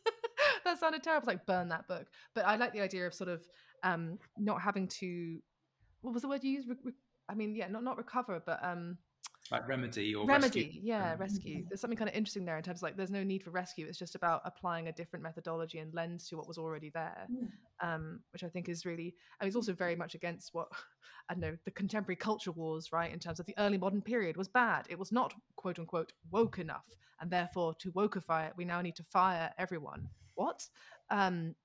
that sounded terrible. Like burn that book. But I like the idea of sort of um not having to. What was the word you used? Re- re- I mean, yeah, not not recover, but um like remedy or remedy rescue. yeah Um, rescue. There's something kind of interesting there in terms of like there's no need for rescue it's just about applying a different methodology and lens to what was already there um, which i think is really i mean it's also very much against what i don't know the contemporary culture wars right in terms of the early modern period was bad. It was not quote unquote woke enough and therefore to wokeify it we now need to fire everyone. What? Um,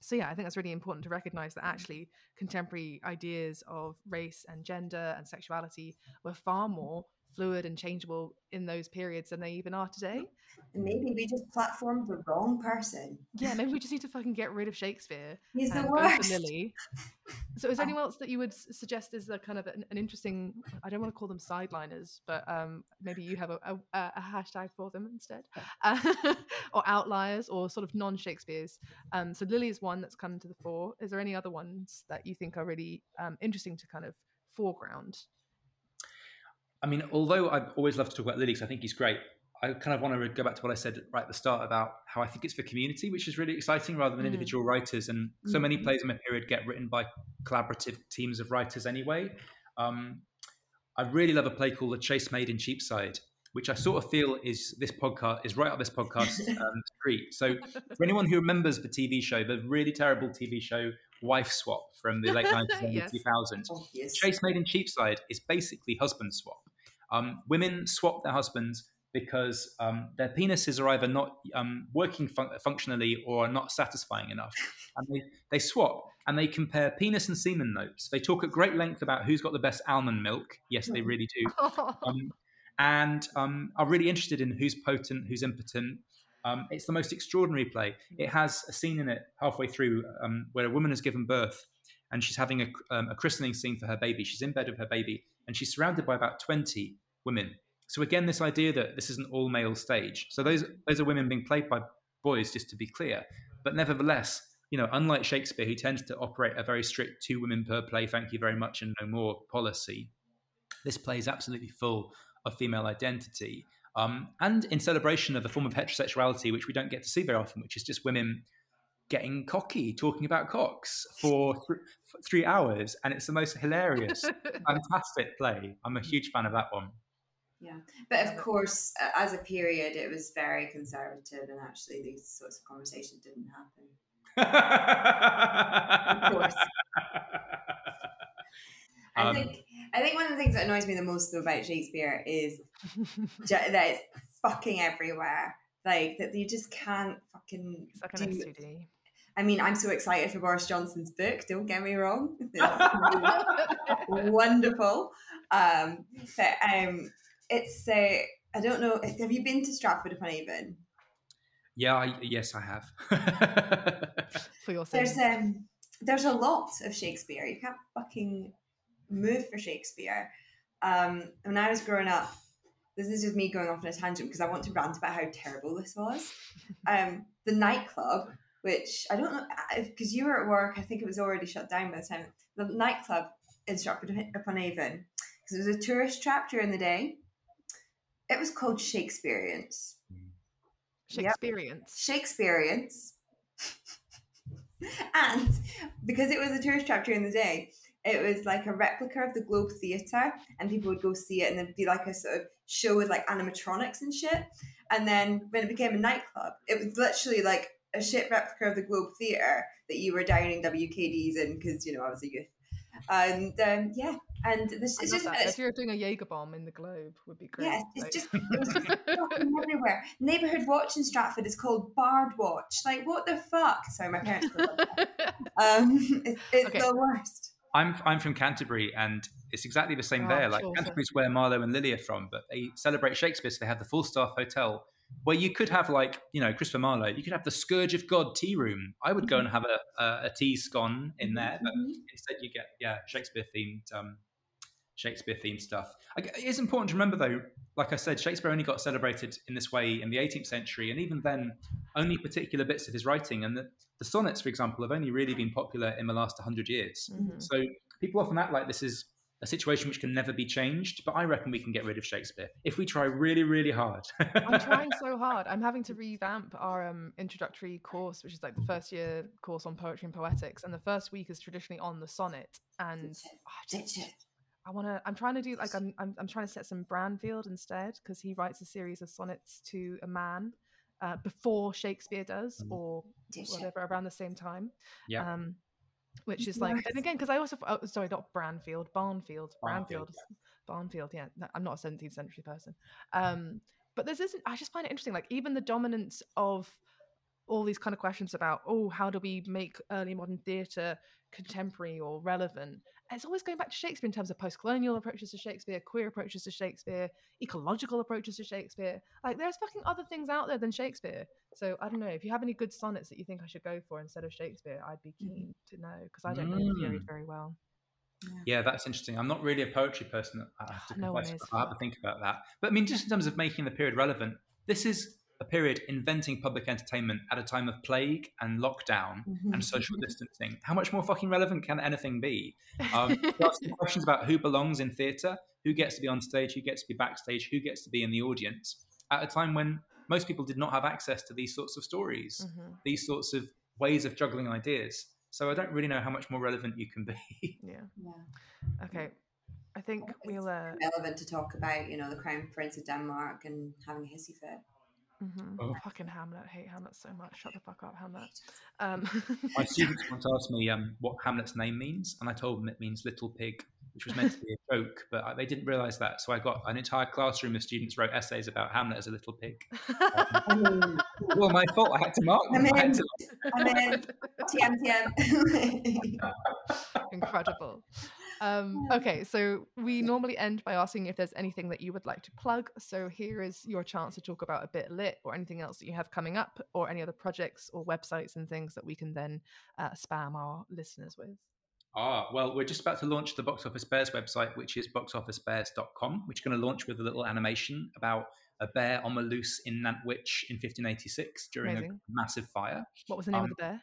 so yeah i think that's really important to recognize that actually contemporary ideas of race and gender and sexuality were far more fluid and changeable in those periods than they even are today. And maybe we just platformed the wrong person. yeah maybe we just need to fucking get rid of shakespeare He's the worst. Lyly. So is there anyone else that you would suggest is a kind of an, an interesting i don't want to call them sideliners but um maybe you have a, a, a hashtag for them instead? Uh, or outliers or sort of non-shakespeare's. Um so Lyly is one that's come to the fore. Is there any other ones that you think are really um, interesting to kind of foreground I mean, although I've always loved to talk about Lyly because I think he's great, I kind of want to go back to what I said right at the start about how I think it's for community, which is really exciting rather than Mm. individual writers. And so many Mhm. plays in my period get written by collaborative teams of writers anyway. Um, I really love a play called The Chaste Maid in Cheapside, which I sort of feel is this podcast is right up this podcast um, street. So for anyone who remembers the TV show, the really terrible TV show Wife Swap from the late 90s and Yes. 2000s, Obvious. Chaste Maid in Cheapside is basically husband swap. Um, women swap their husbands because um, their penises are either not um, working fun- functionally or are not satisfying enough. And they, they swap and they compare penis and semen notes. They talk at great length about who's got the best almond milk. Yes, they really do. Um, and um, are really interested in who's potent, who's impotent. Um, it's the most extraordinary play. It has a scene in it halfway through um, where a woman has given birth and she's having a, um, a christening scene for her baby. She's in bed with her baby and she's surrounded by about 20 women. So again, this idea that this is an all male stage. So those those are women being played by boys, just to be clear. But nevertheless, you know, unlike Shakespeare, who tends to operate a very strict two women per play, thank you very much, and no more policy, this play is absolutely full of female identity. Um, and in celebration of a form of heterosexuality, which we don't get to see very often, which is just women getting cocky, talking about cocks for th- for three hours. And it's the most hilarious, fantastic play. I'm a huge fan of that one. Yeah, but of course, uh, as a period, it was very conservative, and actually, these sorts of conversations didn't happen. of course. I Um, think I think one of the things that annoys me the most though about Shakespeare is ju- that it's fucking everywhere. Like that you just can't fucking It's like an do. STD. I mean, I'm so excited for Boris Johnson's book. Don't get me wrong, wonderful. Um, but um, it's uh, I don't know. Have you been to Stratford upon Avon? yeah, I, yes, I have. for your There's sins. um there's a lot of Shakespeare. You can't fucking move for Shakespeare. Um, when I was growing up, this is just me going off on a tangent because I want to rant about how terrible this was. Um, the nightclub, which I don't know because you were at work. I think it was already shut down by the time. The nightclub in Stratford upon Avon because it was a tourist trap during the day. It was called Shakespeareans. Shakespeareans. Shakespeareans. and because it was a tourist trap during the day, it was like a replica of the Globe Theatre, and people would go see it, and there'd be like a sort of show with like animatronics and shit. And then when it became a nightclub, it was literally like a shit replica of the Globe Theatre that you were downing WKDs in because you know I was a youth. And um, yeah, and this I it's love just that. If you're doing a Jaeger bomb in the globe, would be great. yeah, it's Like- just it was just everywhere. Neighborhood watch in Stratford is called Bard Watch. Like what the fuck? Sorry, my parents. would love that. um, it's, it's Okay. the worst. I'm I'm from Canterbury, and it's exactly the same Oh, there. Like sure, Canterbury's where Marlowe and Lyly are from, but they celebrate Shakespeare, so they have the Falstaff hotel where you could have like you know Christopher Marlowe. You could have the Scourge of God tea room. I would go and have a a, a tea scone in there, but Mhm. instead you get yeah Shakespeare themed um, Shakespeare themed stuff. It is important to remember though, like I said, Shakespeare only got celebrated in this way in the 18th century, and even then, only particular bits of his writing and the, the sonnets, for example, have only really been popular in the last 100 years. Mhm. So people often act like this is a situation which can never be changed, but I reckon we can get rid of Shakespeare if we try really, really hard. I'm trying so hard. I'm having to revamp our um, introductory course, which is like the first year course on poetry and poetics, and the first week is traditionally on the sonnet. And oh, just, I want to. I'm trying to do like I'm. I'm, I'm trying to set some Branfield instead because he writes a series of sonnets to a man uh, before Shakespeare does, Mm. or whatever around the same time. Yeah. Um, which is like, and again, because I also, oh, sorry, not Branfield, Barnfield, Barnfield, Branfield, Barnfield. Yeah, no, I'm not a 17th century person. Um, but this isn't, I just find it interesting. Like even the dominance of all these kind of questions about, oh, how do we make early modern theatre contemporary or relevant? And it's always going back to Shakespeare in terms of post-colonial approaches to Shakespeare, queer approaches to Shakespeare, ecological approaches to Shakespeare. Like there's fucking other things out there than Shakespeare. So I don't know if you have any good sonnets that you think I should go for instead of Shakespeare. I'd be keen to know because I don't know the period Mm. very well. Yeah, that's interesting. I'm not really a poetry person. I have to No one confess. is. I have to think about that. But I mean, just in terms of making the period relevant, this is a period inventing public entertainment at a time of plague and lockdown and social distancing. How much more fucking relevant can anything be? Um, there are some questions about who belongs in theatre, who gets to be on stage, who gets to be backstage, who gets to be in the audience at a time when most people did not have access to these sorts of stories, Mhm. these sorts of ways of juggling ideas. So I don't really know how much more relevant you can be. Yeah. Yeah. Okay. I think It's we'll. Uh, relevant to talk about, you know, the Crown Prince of Denmark and having a hissy fit. Mhm. Oh. Fucking Hamlet. I hate Hamlet so much. Shut the fuck up, Hamlet. Um, My students once asked me um, what Hamlet's name means, and I told them it means little pig, which was meant to be a joke, but I, they didn't realise that. So I got an entire classroom of students wrote essays about Hamlet as a little pig. well, my fault. I had to mark them. I had to, And then TM TM. Incredible. Um, okay, so we normally end by asking if there's anything that you would like to plug. So here is your chance to talk about a bit lit or anything else that you have coming up, or any other projects or websites and things that we can then uh, spam our listeners with. ah, well, we're just about to launch the Box Office Bears website, which is boxofficebears.com, which is going to launch with a little animation about a bear on the loose in Nantwich in 1586 during Amazing. a massive fire. What was the name Um, of the bear?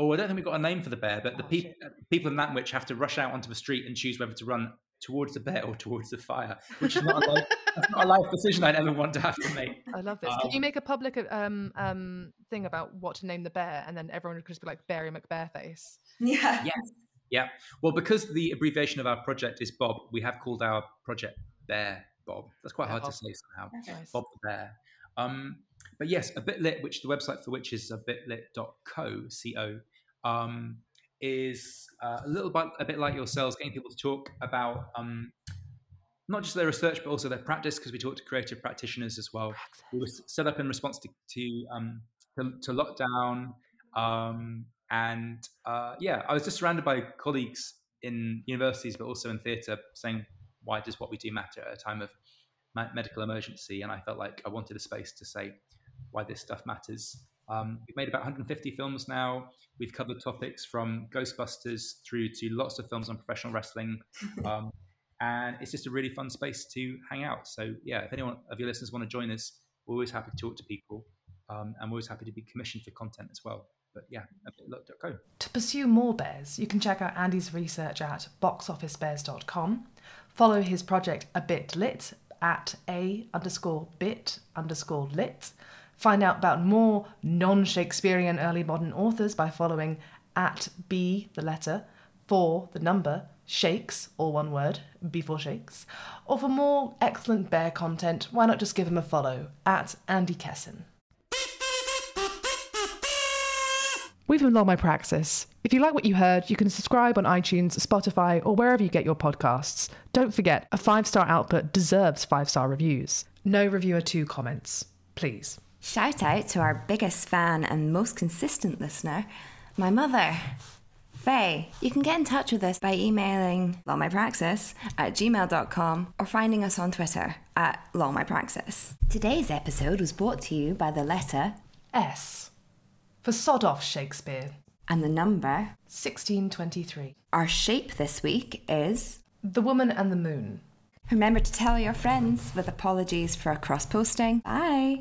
Oh, I don't think we've got a name for the bear, but the Oh, people people in Nantwich have to rush out onto the street and choose whether to run towards the bear or towards the fire, which is not a life, that's not a life decision I'd ever want to have to make. I love this. Can you um, make a public uh, um, um, thing about what to name the bear, and then everyone would just be like Barry McBearface? yeah. Yes. Yeah. Well, because the abbreviation of our project is Bob, we have called our project Bear Bob. That's quite Bear hard Bob. to say somehow. Nice. Bob the Bear. Um, but yes, a bit lit, which the website for which is a bitlit.co, co, um, is uh, a little bit a bit like yourselves, getting people to talk about um, not just their research but also their practice, because we talk to creative practitioners as well. We were set up in response to to, um, to, to lockdown, um, and uh, yeah, I was just surrounded by colleagues in universities, but also in theatre, saying, "Why does what we do matter at a time of medical emergency?" And I felt like I wanted a space to say why this stuff matters. Um, we've made about 150 films now. We've covered topics from Ghostbusters through to lots of films on professional wrestling. Um, and it's just a really fun space to hang out. So, yeah, if anyone of your listeners want to join us, we're always happy to talk to people. Um, and we're always happy to be commissioned for content as well. But yeah, look.co. To pursue more bears, you can check out Andy's research at boxofficebears.com. Follow his project A Bit Lit at a underscore bit underscore lit. Find out about more non Shakespearean early modern authors by following at B, the letter, for the number, shakes, all one word, before shakes. Or for more excellent bear content, why not just give him a follow at Andy Kesson. We've been Long My Praxis. If you like what you heard, you can subscribe on iTunes, Spotify, or wherever you get your podcasts. Don't forget, a five star output deserves five star reviews. No reviewer two comments, please. Shout out to our biggest fan and most consistent listener, my mother. Faye, you can get in touch with us by emailing lawmypraxis at gmail.com or finding us on Twitter at lawmypraxis. Today's episode was brought to you by the letter S. For sod off Shakespeare. and the number. 1623. Our shape this week is. The Woman in the Moon. Remember to tell your friends with apologies for cross posting. Bye.